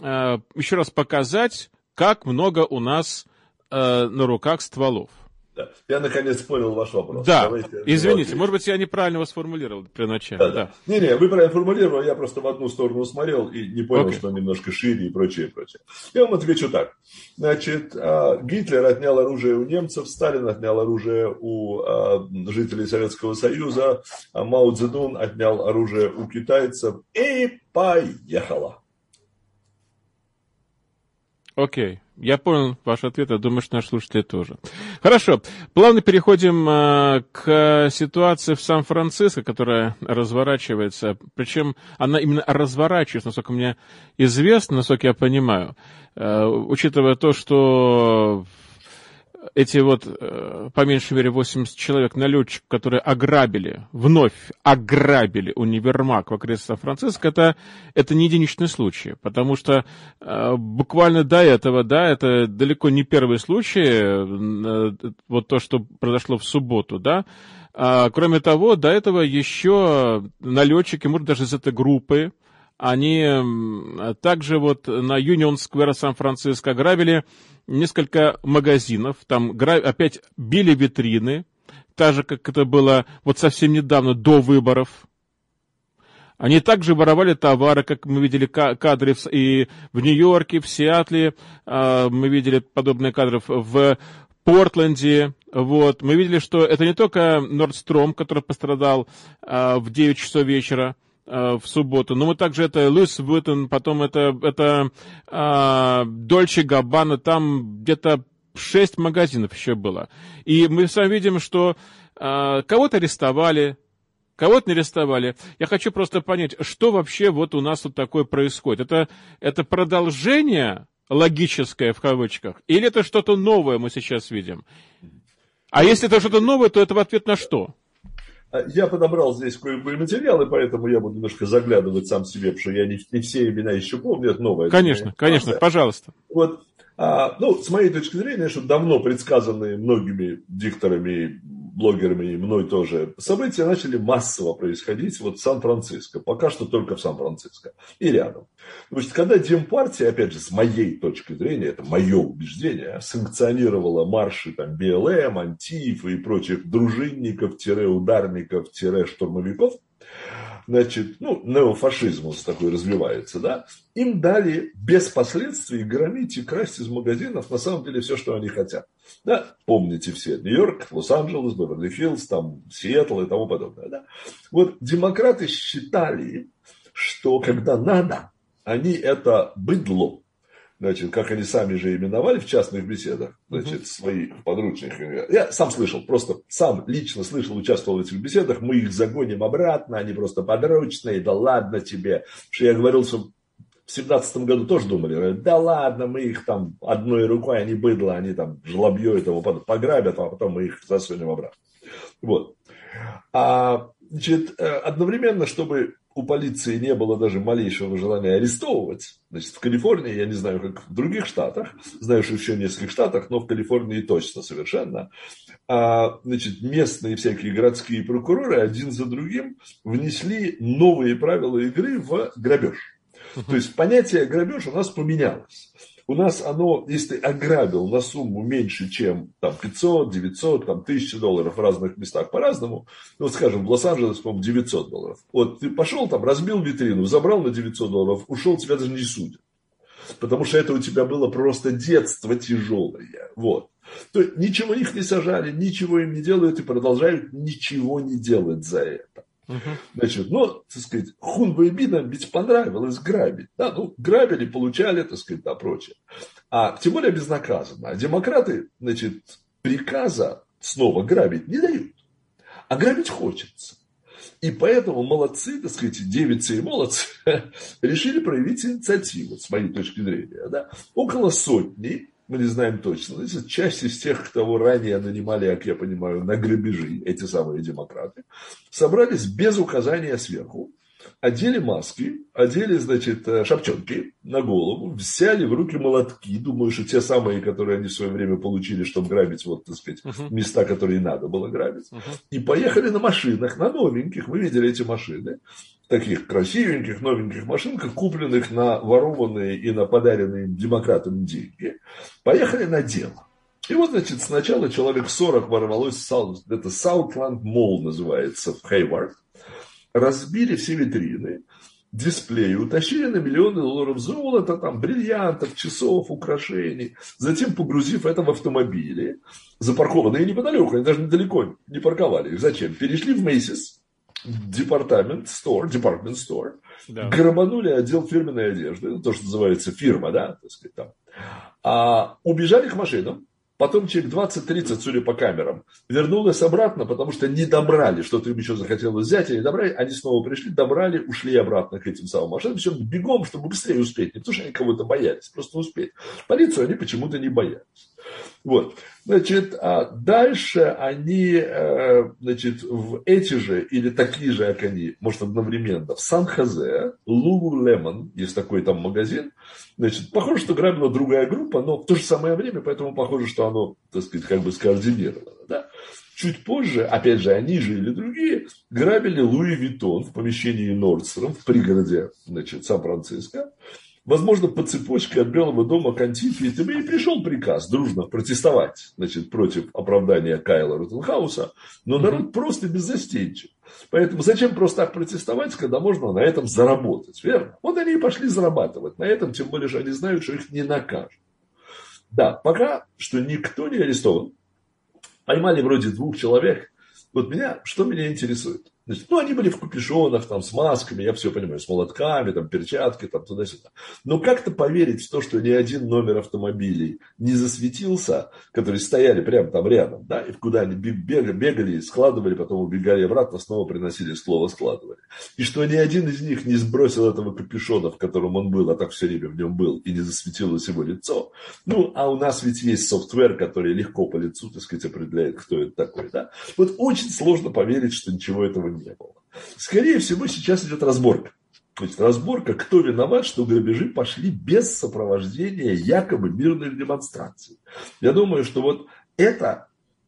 э, еще раз показать, как много у нас э, на руках стволов. Да. Я наконец понял ваш вопрос. Да, Давайте извините, может быть, я неправильно вас сформулировал при начале. Да, да. Не-не, вы правильно формулировали, я просто в одну сторону смотрел и не понял, okay. что немножко шире и прочее, прочее. Я вам отвечу так. Значит, а, Гитлер отнял оружие у немцев, Сталин отнял оружие у а, жителей Советского Союза, а Мао Цзэдун отнял оружие у китайцев и поехала. Окей. Я понял ваш ответ, я думаю, что наши слушатели тоже. Хорошо. Плавно переходим э, к ситуации в Сан-Франциско, которая разворачивается. Причем она именно разворачивается, насколько мне известно, насколько я понимаю. Э, учитывая то, что эти вот, э, по меньшей мере, 80 человек налетчиков, которые ограбили, вновь ограбили универмаг в окрестностях Сан-Франциско, это, это не единичный случай, потому что э, буквально до этого, да, это далеко не первый случай, э, вот то, что произошло в субботу, да, а, кроме того, до этого еще налетчики, может, даже из этой группы, они также вот на Юнион Сквер Сан-Франциско ограбили несколько магазинов, там опять били витрины, так же, как это было вот совсем недавно, до выборов. Они также воровали товары, как мы видели кадры и в Нью-Йорке, в Сиатле, а, мы видели подобные кадры в Портленде. Вот. Мы видели, что это не только Нордстром, который пострадал а, в 9 часов вечера, в субботу. Но мы также это Луис Вуттен, потом это, это а, Дольче Габбана, там где-то шесть магазинов еще было. И мы с вами видим, что а, кого-то арестовали, кого-то не арестовали. Я хочу просто понять, что вообще вот у нас тут такое происходит. Это, это продолжение логическое в кавычках, или это что-то новое мы сейчас видим? А если это что-то новое, то это в ответ на что? А, я подобрал здесь кое-какие материалы, поэтому я буду немножко заглядывать сам себе, потому что я не, не все имена еще помню, это новое. Конечно, конечно, пожалуйста. Вот, а, ну, с моей точки зрения, что давно предсказанные многими дикторами блогерами и мной тоже, события начали массово происходить вот в Сан-Франциско. Пока что только в Сан-Франциско и рядом. Есть, когда Демпартия, опять же, с моей точки зрения, это мое убеждение, санкционировала марши там БЛМ, Антифа и прочих дружинников-ударников-штурмовиков, значит, ну, неофашизм такой развивается, да, им дали без последствий громить и красть из магазинов на самом деле все, что они хотят. Да, помните все, Нью-Йорк, Лос-Анджелес, Беверли-Хиллз, там, Сиэтл и тому подобное, да. Вот демократы считали, что когда надо, они это быдло значит, как они сами же именовали в частных беседах, значит, своих подручных. Я сам слышал, просто сам лично слышал, участвовал в этих беседах, мы их загоним обратно, они просто подручные, да ладно тебе. Что я говорил, что в семнадцатом году тоже думали, да ладно, мы их там одной рукой, они быдло, они там жлобье этого пограбят, а потом мы их засунем обратно. Вот. А, значит, э, одновременно, чтобы у полиции не было даже малейшего желания арестовывать. Значит, в Калифорнии, я не знаю, как в других штатах, знаю, что еще в нескольких штатах, но в Калифорнии точно совершенно, а, значит, местные всякие городские прокуроры один за другим внесли новые правила игры в грабеж. То есть понятие грабеж у нас поменялось у нас оно, если ограбил на сумму меньше, чем там, 500, 900, там, 1000 долларов в разных местах по-разному, ну, вот, скажем, в Лос-Анджелесе, по-моему, 900 долларов. Вот ты пошел там, разбил витрину, забрал на 900 долларов, ушел, тебя даже не судят. Потому что это у тебя было просто детство тяжелое. Вот. То есть ничего их не сажали, ничего им не делают и продолжают ничего не делать за это. Значит, ну, так сказать, Хунва и Бинам ведь понравилось грабить. Да, ну, грабили, получали, так сказать, да, прочее. А тем более безнаказанно. А демократы, значит, приказа снова грабить не дают. А грабить хочется. И поэтому молодцы, так сказать, девицы и молодцы решили проявить инициативу, с моей точки зрения. Да? Около сотни мы не знаем точно. Значит, часть из тех, кого ранее нанимали, как я понимаю, на грабежи, эти самые демократы, собрались без указания сверху, одели маски, одели, значит, э, шапчонки на голову, взяли в руки молотки, думаю, что те самые, которые они в свое время получили, чтобы грабить, вот, так сказать, uh-huh. места, которые надо было грабить, uh-huh. и поехали на машинах, на новеньких, вы видели эти машины, таких красивеньких, новеньких машинках, купленных на ворованные и на подаренные демократам деньги, поехали на дело. И вот, значит, сначала человек 40 ворвалось в это Саутланд Молл называется, в Хейвард, разбили все витрины, дисплеи, утащили на миллионы долларов золота, там, бриллиантов, часов, украшений, затем погрузив это в автомобили, запаркованные неподалеку, они даже недалеко не парковали. Зачем? Перешли в Мейсис, департамент, store, department store, да. грабанули отдел фирменной одежды, ну, то, что называется фирма, да, так сказать, там, а, убежали к машинам, потом через 20-30, судя по камерам, вернулась обратно, потому что не добрали, что-то им еще захотелось взять, и не добрали, они снова пришли, добрали, ушли обратно к этим самым машинам, все бегом, чтобы быстрее успеть, не потому что они кого-то боялись, просто успеть. Полицию они почему-то не боялись. Вот. Значит, а дальше они, э, значит, в эти же или такие же, как они, может, одновременно, в Сан-Хозе, Лулу Лемон, есть такой там магазин, значит, похоже, что грабила другая группа, но в то же самое время, поэтому похоже, что оно, так сказать, как бы скоординировано, да. Чуть позже, опять же, они же или другие, грабили Луи Виттон в помещении Нордстром в пригороде, значит, Сан-Франциско. Возможно, по цепочке от Белого дома к Антифе тебе и пришел приказ дружно протестовать значит, против оправдания Кайла Рутенхауса, но народ просто беззастенчив. Поэтому зачем просто так протестовать, когда можно на этом заработать, верно? Вот они и пошли зарабатывать на этом, тем более, что они знают, что их не накажут. Да, пока что никто не арестован. Поймали вроде двух человек. Вот меня, что меня интересует? Значит, ну, они были в капюшонах, там, с масками, я все понимаю, с молотками, там, перчатки, там, туда-сюда. Но как-то поверить в то, что ни один номер автомобилей не засветился, которые стояли прямо там рядом, да, и куда они бегали, бегали, складывали, потом убегали обратно, снова приносили слово складывали. И что ни один из них не сбросил этого капюшона, в котором он был, а так все время в нем был, и не засветилось его лицо. Ну, а у нас ведь есть софтвер, который легко по лицу, так сказать, определяет, кто это такой, да. Вот очень сложно поверить, что ничего этого не было. Скорее всего, сейчас идет разборка. То есть разборка, кто виноват, что грабежи пошли без сопровождения якобы мирных демонстраций. Я думаю, что вот это,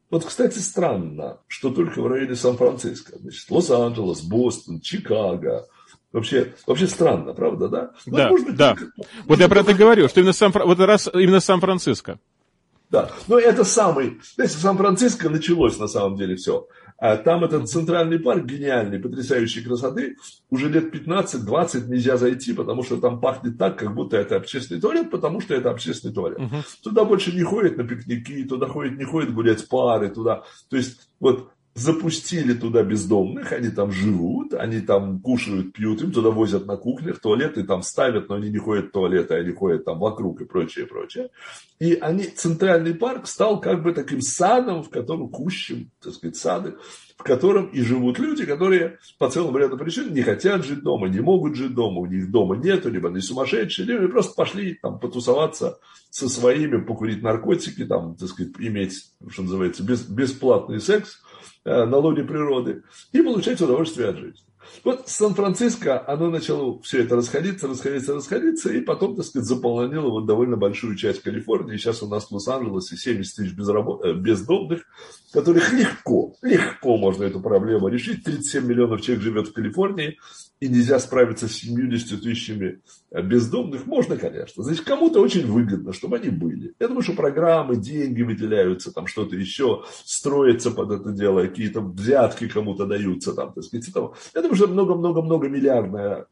вот, кстати, странно, что только в районе Сан-Франциско. Значит, Лос-Анджелес, Бостон, Чикаго, Вообще, вообще странно, правда, да? Да, быть, да. Только... Вот я про это говорю, что именно, Сан, вот раз именно Сан-Франциско. Да, но это самый, знаете, Сан-Франциско началось на самом деле все. А там этот центральный парк гениальный, потрясающей красоты. Уже лет 15-20 нельзя зайти, потому что там пахнет так, как будто это общественный туалет, потому что это общественный туалет. Угу. Туда больше не ходят на пикники, туда ходят, не ходят гулять пары, туда. То есть вот запустили туда бездомных, они там живут, они там кушают, пьют, им туда возят на кухнях, туалеты там ставят, но они не ходят в туалеты, они ходят там вокруг и прочее, прочее. И они, центральный парк стал как бы таким садом, в котором кущем, так сказать, сады, в котором и живут люди, которые по целому ряду причин не хотят жить дома, не могут жить дома, у них дома нету, либо они сумасшедшие, либо просто пошли там потусоваться со своими, покурить наркотики, там, так сказать, иметь, что называется, без, бесплатный секс, на лоне природы и получать удовольствие от жизни. Вот Сан-Франциско, оно начало все это расходиться, расходиться, расходиться, и потом, так сказать, заполонило вот довольно большую часть Калифорнии. Сейчас у нас в Лос-Анджелесе 70 тысяч безработ... Э, бездомных, которых легко, легко можно эту проблему решить. 37 миллионов человек живет в Калифорнии, и нельзя справиться с 70 тысячами э, бездомных, можно, конечно. Значит, кому-то очень выгодно, чтобы они были. Я думаю, что программы, деньги выделяются, там что-то еще строится под это дело, какие-то взятки кому-то даются, там, так сказать, того. Я думаю, что много-много-много миллиардная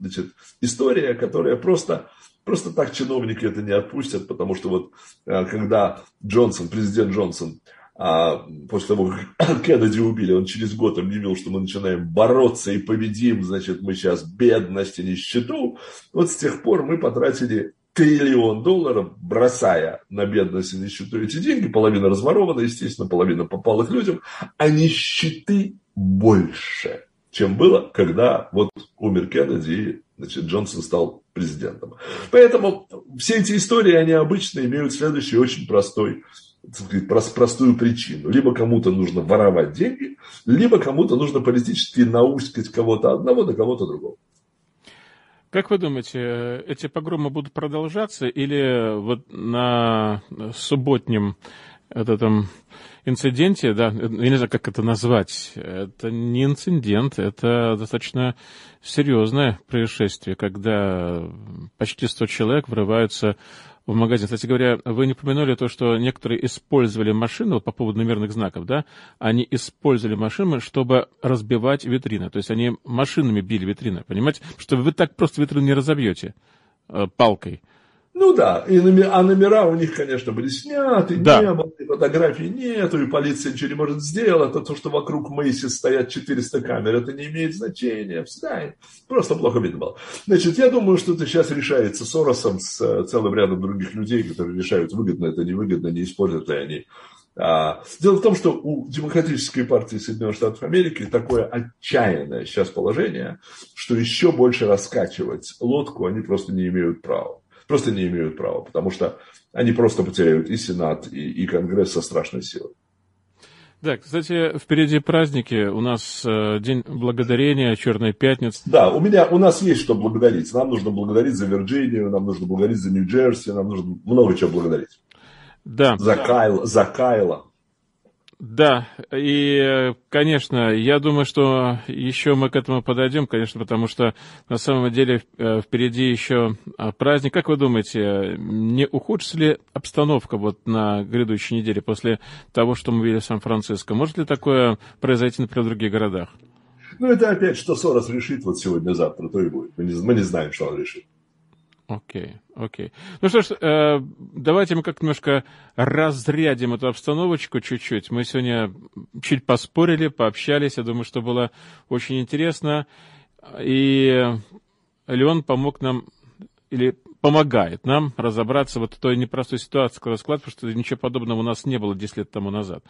значит, история, которая просто Просто так чиновники это не отпустят, потому что вот э, когда Джонсон, президент Джонсон, а после того, как Кеннеди убили, он через год объявил, что мы начинаем бороться и победим, значит, мы сейчас бедность и нищету. Вот с тех пор мы потратили триллион долларов, бросая на бедность и нищету эти деньги, половина разворована, естественно, половина попала к людям, а нищеты больше, чем было, когда вот умер Кеннеди и значит, Джонсон стал президентом. Поэтому все эти истории, они обычно имеют следующий очень простой сказать, простую причину. Либо кому-то нужно воровать деньги, либо кому-то нужно политически наускать кого-то одного до кого-то другого. Как вы думаете, эти погромы будут продолжаться или вот на субботнем этом инциденте, да, я не знаю, как это назвать, это не инцидент, это достаточно серьезное происшествие, когда почти 100 человек врываются в магазин. Кстати говоря, вы не упомянули то, что некоторые использовали машины, вот по поводу номерных знаков, да, они использовали машины, чтобы разбивать витрины. То есть они машинами били витрины, понимаете? Что вы так просто витрину не разобьете э, палкой. Ну да, и номера, а номера у них, конечно, были сняты, да. не было, и фотографий нету, и полиция ничего не может сделать. А то, что вокруг Мэйси стоят 400 камер, это не имеет значения. Всегда просто плохо видно было. Значит, я думаю, что это сейчас решается Соросом, с э, целым рядом других людей, которые решают, выгодно это, невыгодно, не используют ли они а, Дело в том, что у Демократической партии Соединенных Штатов Америки такое отчаянное сейчас положение, что еще больше раскачивать лодку они просто не имеют права просто не имеют права, потому что они просто потеряют и Сенат, и, и Конгресс со страшной силой. Да, кстати, впереди праздники. У нас э, День Благодарения, Черная Пятница. Да, у меня, у нас есть что благодарить. Нам нужно благодарить за Вирджинию, нам нужно благодарить за Нью-Джерси, нам нужно много чего благодарить. Да. За, Кайл, за Кайла. Да, и, конечно, я думаю, что еще мы к этому подойдем, конечно, потому что на самом деле э, впереди еще а, праздник. Как вы думаете, не ухудшится ли обстановка вот на грядущей неделе после того, что мы видели в Сан-Франциско? Может ли такое произойти, например, в других городах? Ну, это опять, что Сорос решит вот сегодня-завтра, то и будет. Мы не, мы не знаем, что он решит. Окей, окей. Ну что ж, э, давайте мы как немножко разрядим эту обстановочку чуть-чуть. Мы сегодня чуть поспорили, пообщались. Я думаю, что было очень интересно. И Леон помог нам, или помогает нам разобраться вот в той непростой ситуации, складывается, потому что ничего подобного у нас не было 10 лет тому назад.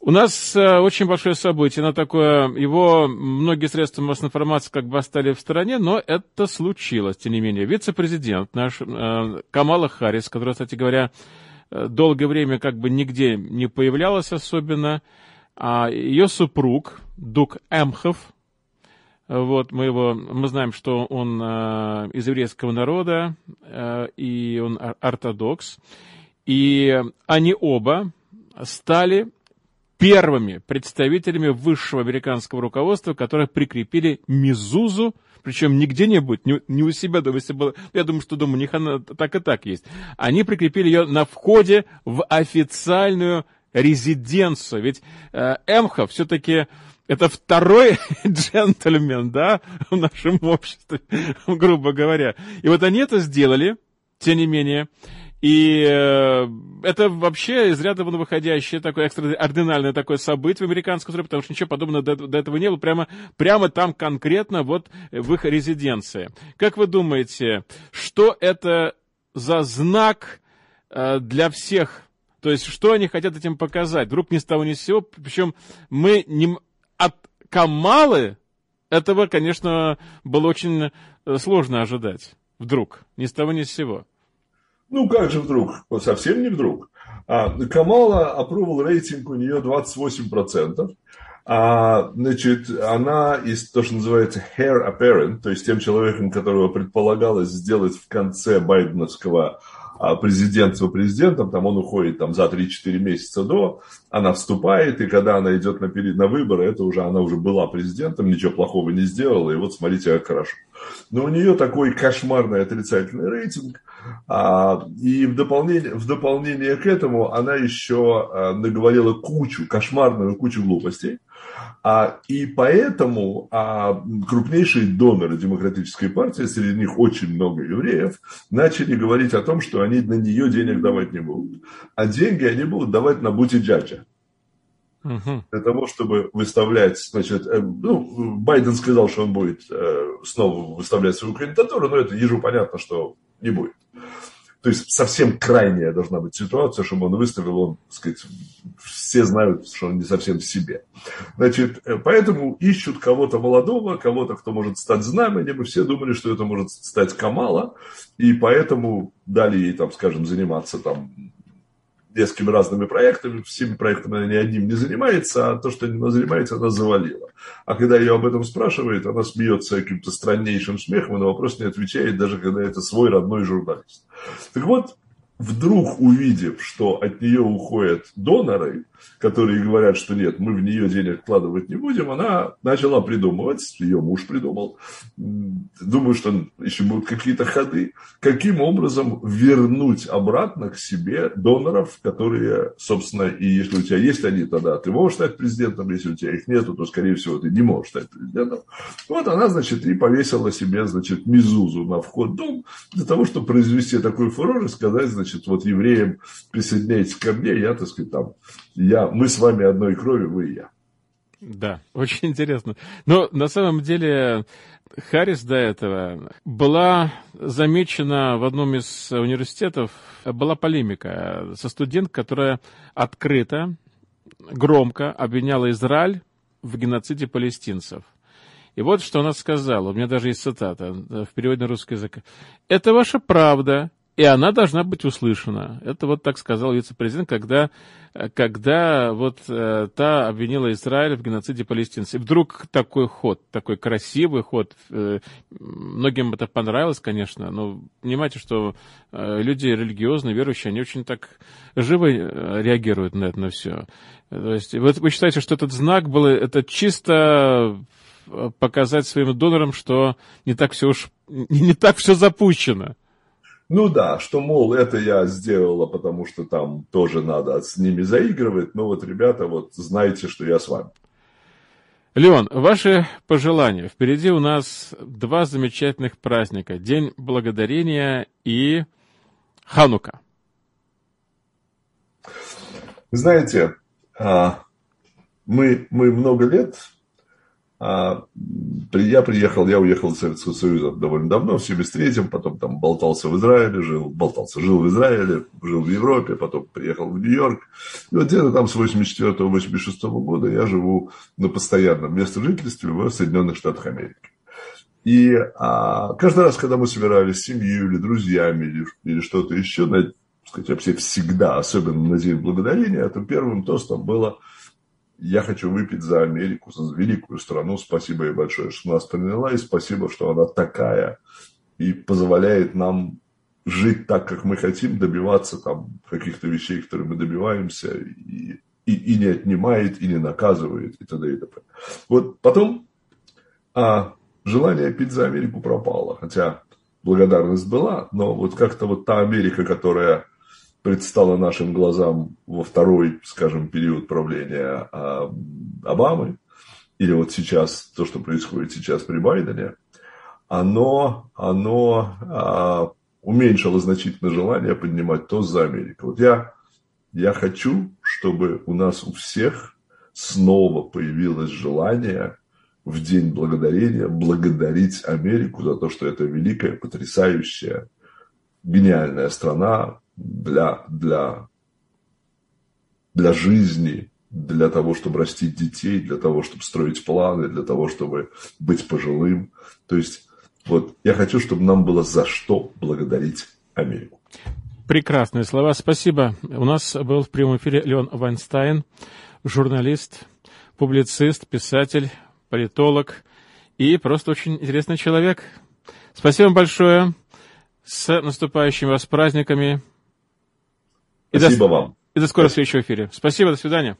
У нас э, очень большое событие, на такое, его многие средства массовой информации как бы остали в стороне, но это случилось, тем не менее. Вице-президент наш э, Камала Харрис, которая, кстати говоря, э, долгое время как бы нигде не появлялась особенно, а ее супруг, Дук Эмхов, вот, мы его, мы знаем, что он из еврейского народа, и он ортодокс, и они оба стали первыми представителями высшего американского руководства, которые прикрепили Мизузу, причем не где-нибудь, не, не у себя дома, если было, я думаю, что дома у них она так и так есть. Они прикрепили ее на входе в официальную резиденцию. Ведь э, Эмха все-таки это второй джентльмен, да, в нашем обществе, грубо говоря. И вот они это сделали, тем не менее. И э, это вообще из ряда вон выходящее такое экстраординальное такое событие в американской истории, потому что ничего подобного до, до этого не было, прямо, прямо там конкретно вот в их резиденции. Как вы думаете, что это за знак э, для всех то есть, что они хотят этим показать? Вдруг ни с того ни с сего. Причем мы не... от Камалы этого, конечно, было очень э, сложно ожидать. Вдруг. Ни с того ни с сего. Ну, как же вдруг? Совсем не вдруг. А, Камала approval рейтинг у нее 28%. А, значит, она из то, что называется hair apparent, то есть тем человеком, которого предполагалось сделать в конце байденовского а президентство президентом, там он уходит там, за 3-4 месяца до, она вступает, и когда она идет на, перед, на выборы, это уже она уже была президентом, ничего плохого не сделала, и вот смотрите, как хорошо. Но у нее такой кошмарный отрицательный рейтинг, а, и в дополнение, в дополнение к этому она еще а, наговорила кучу, кошмарную кучу глупостей, а, и поэтому а, крупнейшие доноры демократической партии, среди них очень много евреев, начали говорить о том, что они на нее денег давать не будут. А деньги они будут давать на бути джаджа. Для того, чтобы выставлять, значит, э, ну, Байден сказал, что он будет э, снова выставлять свою кандидатуру, но это ежу понятно, что не будет. То есть совсем крайняя должна быть ситуация, чтобы он выставил, он, так сказать, все знают, что он не совсем в себе. Значит, э, поэтому ищут кого-то молодого, кого-то, кто может стать знаменем, и все думали, что это может стать Камала, и поэтому дали ей, там, скажем, заниматься там несколькими разными проектами, всеми проектами она ни одним не занимается, а то, что она занимается, она завалила. А когда ее об этом спрашивает, она смеется каким-то страннейшим смехом и на вопрос не отвечает, даже когда это свой родной журналист. Так вот, вдруг увидев, что от нее уходят доноры, которые говорят, что нет, мы в нее денег вкладывать не будем, она начала придумывать, ее муж придумал, думаю, что еще будут какие-то ходы, каким образом вернуть обратно к себе доноров, которые, собственно, и если у тебя есть они, тогда ты можешь стать президентом, если у тебя их нету, то, скорее всего, ты не можешь стать президентом. Вот она, значит, и повесила себе, значит, мизузу на вход в дом для того, чтобы произвести такой фурор и сказать, значит, вот евреям присоединяйтесь ко мне, я, так сказать, там, я, мы с вами одной крови, вы и я. Да, очень интересно. Но на самом деле Харрис до этого была замечена в одном из университетов, была полемика со студенткой, которая открыто, громко обвиняла Израиль в геноциде палестинцев. И вот что она сказала, у меня даже есть цитата в переводе на русский язык. «Это ваша правда, и она должна быть услышана. Это вот так сказал вице-президент, когда, когда вот э, та обвинила Израиль в геноциде палестинцев. И вдруг такой ход, такой красивый ход, э, многим это понравилось, конечно, но понимаете, что э, люди религиозные, верующие, они очень так живо э, реагируют на это, на все. То есть, вот вы считаете, что этот знак был, это чисто э, показать своим донорам, что не так все уж, не так все запущено. Ну да, что, мол, это я сделала, потому что там тоже надо с ними заигрывать, но вот, ребята, вот знаете, что я с вами. Леон, ваши пожелания. Впереди у нас два замечательных праздника. День Благодарения и Ханука. Знаете, а, мы, мы много лет я приехал, я уехал из Советского Союза довольно давно, в 73-м, потом там болтался в Израиле, жил, болтался, жил в Израиле, жил в Европе, потом приехал в Нью-Йорк. И вот где-то там с 84-86 года я живу на постоянном месте жительства в Соединенных Штатах Америки. И а, каждый раз, когда мы собирались с семьей или друзьями или, или что-то еще, на, сказать, вообще всегда, особенно на День Благодарения, то первым тостом было – я хочу выпить за Америку, за великую страну. Спасибо ей большое, что нас приняла, и спасибо, что она такая и позволяет нам жить так, как мы хотим, добиваться там каких-то вещей, которые мы добиваемся, и, и, и не отнимает, и не наказывает, и т.д. и т.п. Вот потом а, желание пить за Америку пропало, хотя благодарность была, но вот как-то вот та Америка, которая предстало нашим глазам во второй, скажем, период правления а, Обамы, или вот сейчас, то, что происходит сейчас при Байдене, оно, оно а, уменьшило значительно желание поднимать тост за Америку. Вот я, я хочу, чтобы у нас у всех снова появилось желание в День Благодарения благодарить Америку за то, что это великая, потрясающая, гениальная страна для, для, для жизни, для того, чтобы растить детей, для того, чтобы строить планы, для того, чтобы быть пожилым. То есть вот я хочу, чтобы нам было за что благодарить Америку. Прекрасные слова. Спасибо. У нас был в прямом эфире Леон Вайнстайн, журналист, публицист, писатель, политолог и просто очень интересный человек. Спасибо большое. С наступающими вас праздниками. Спасибо и до, вам. И до скорой встречи в эфире. Спасибо, до свидания.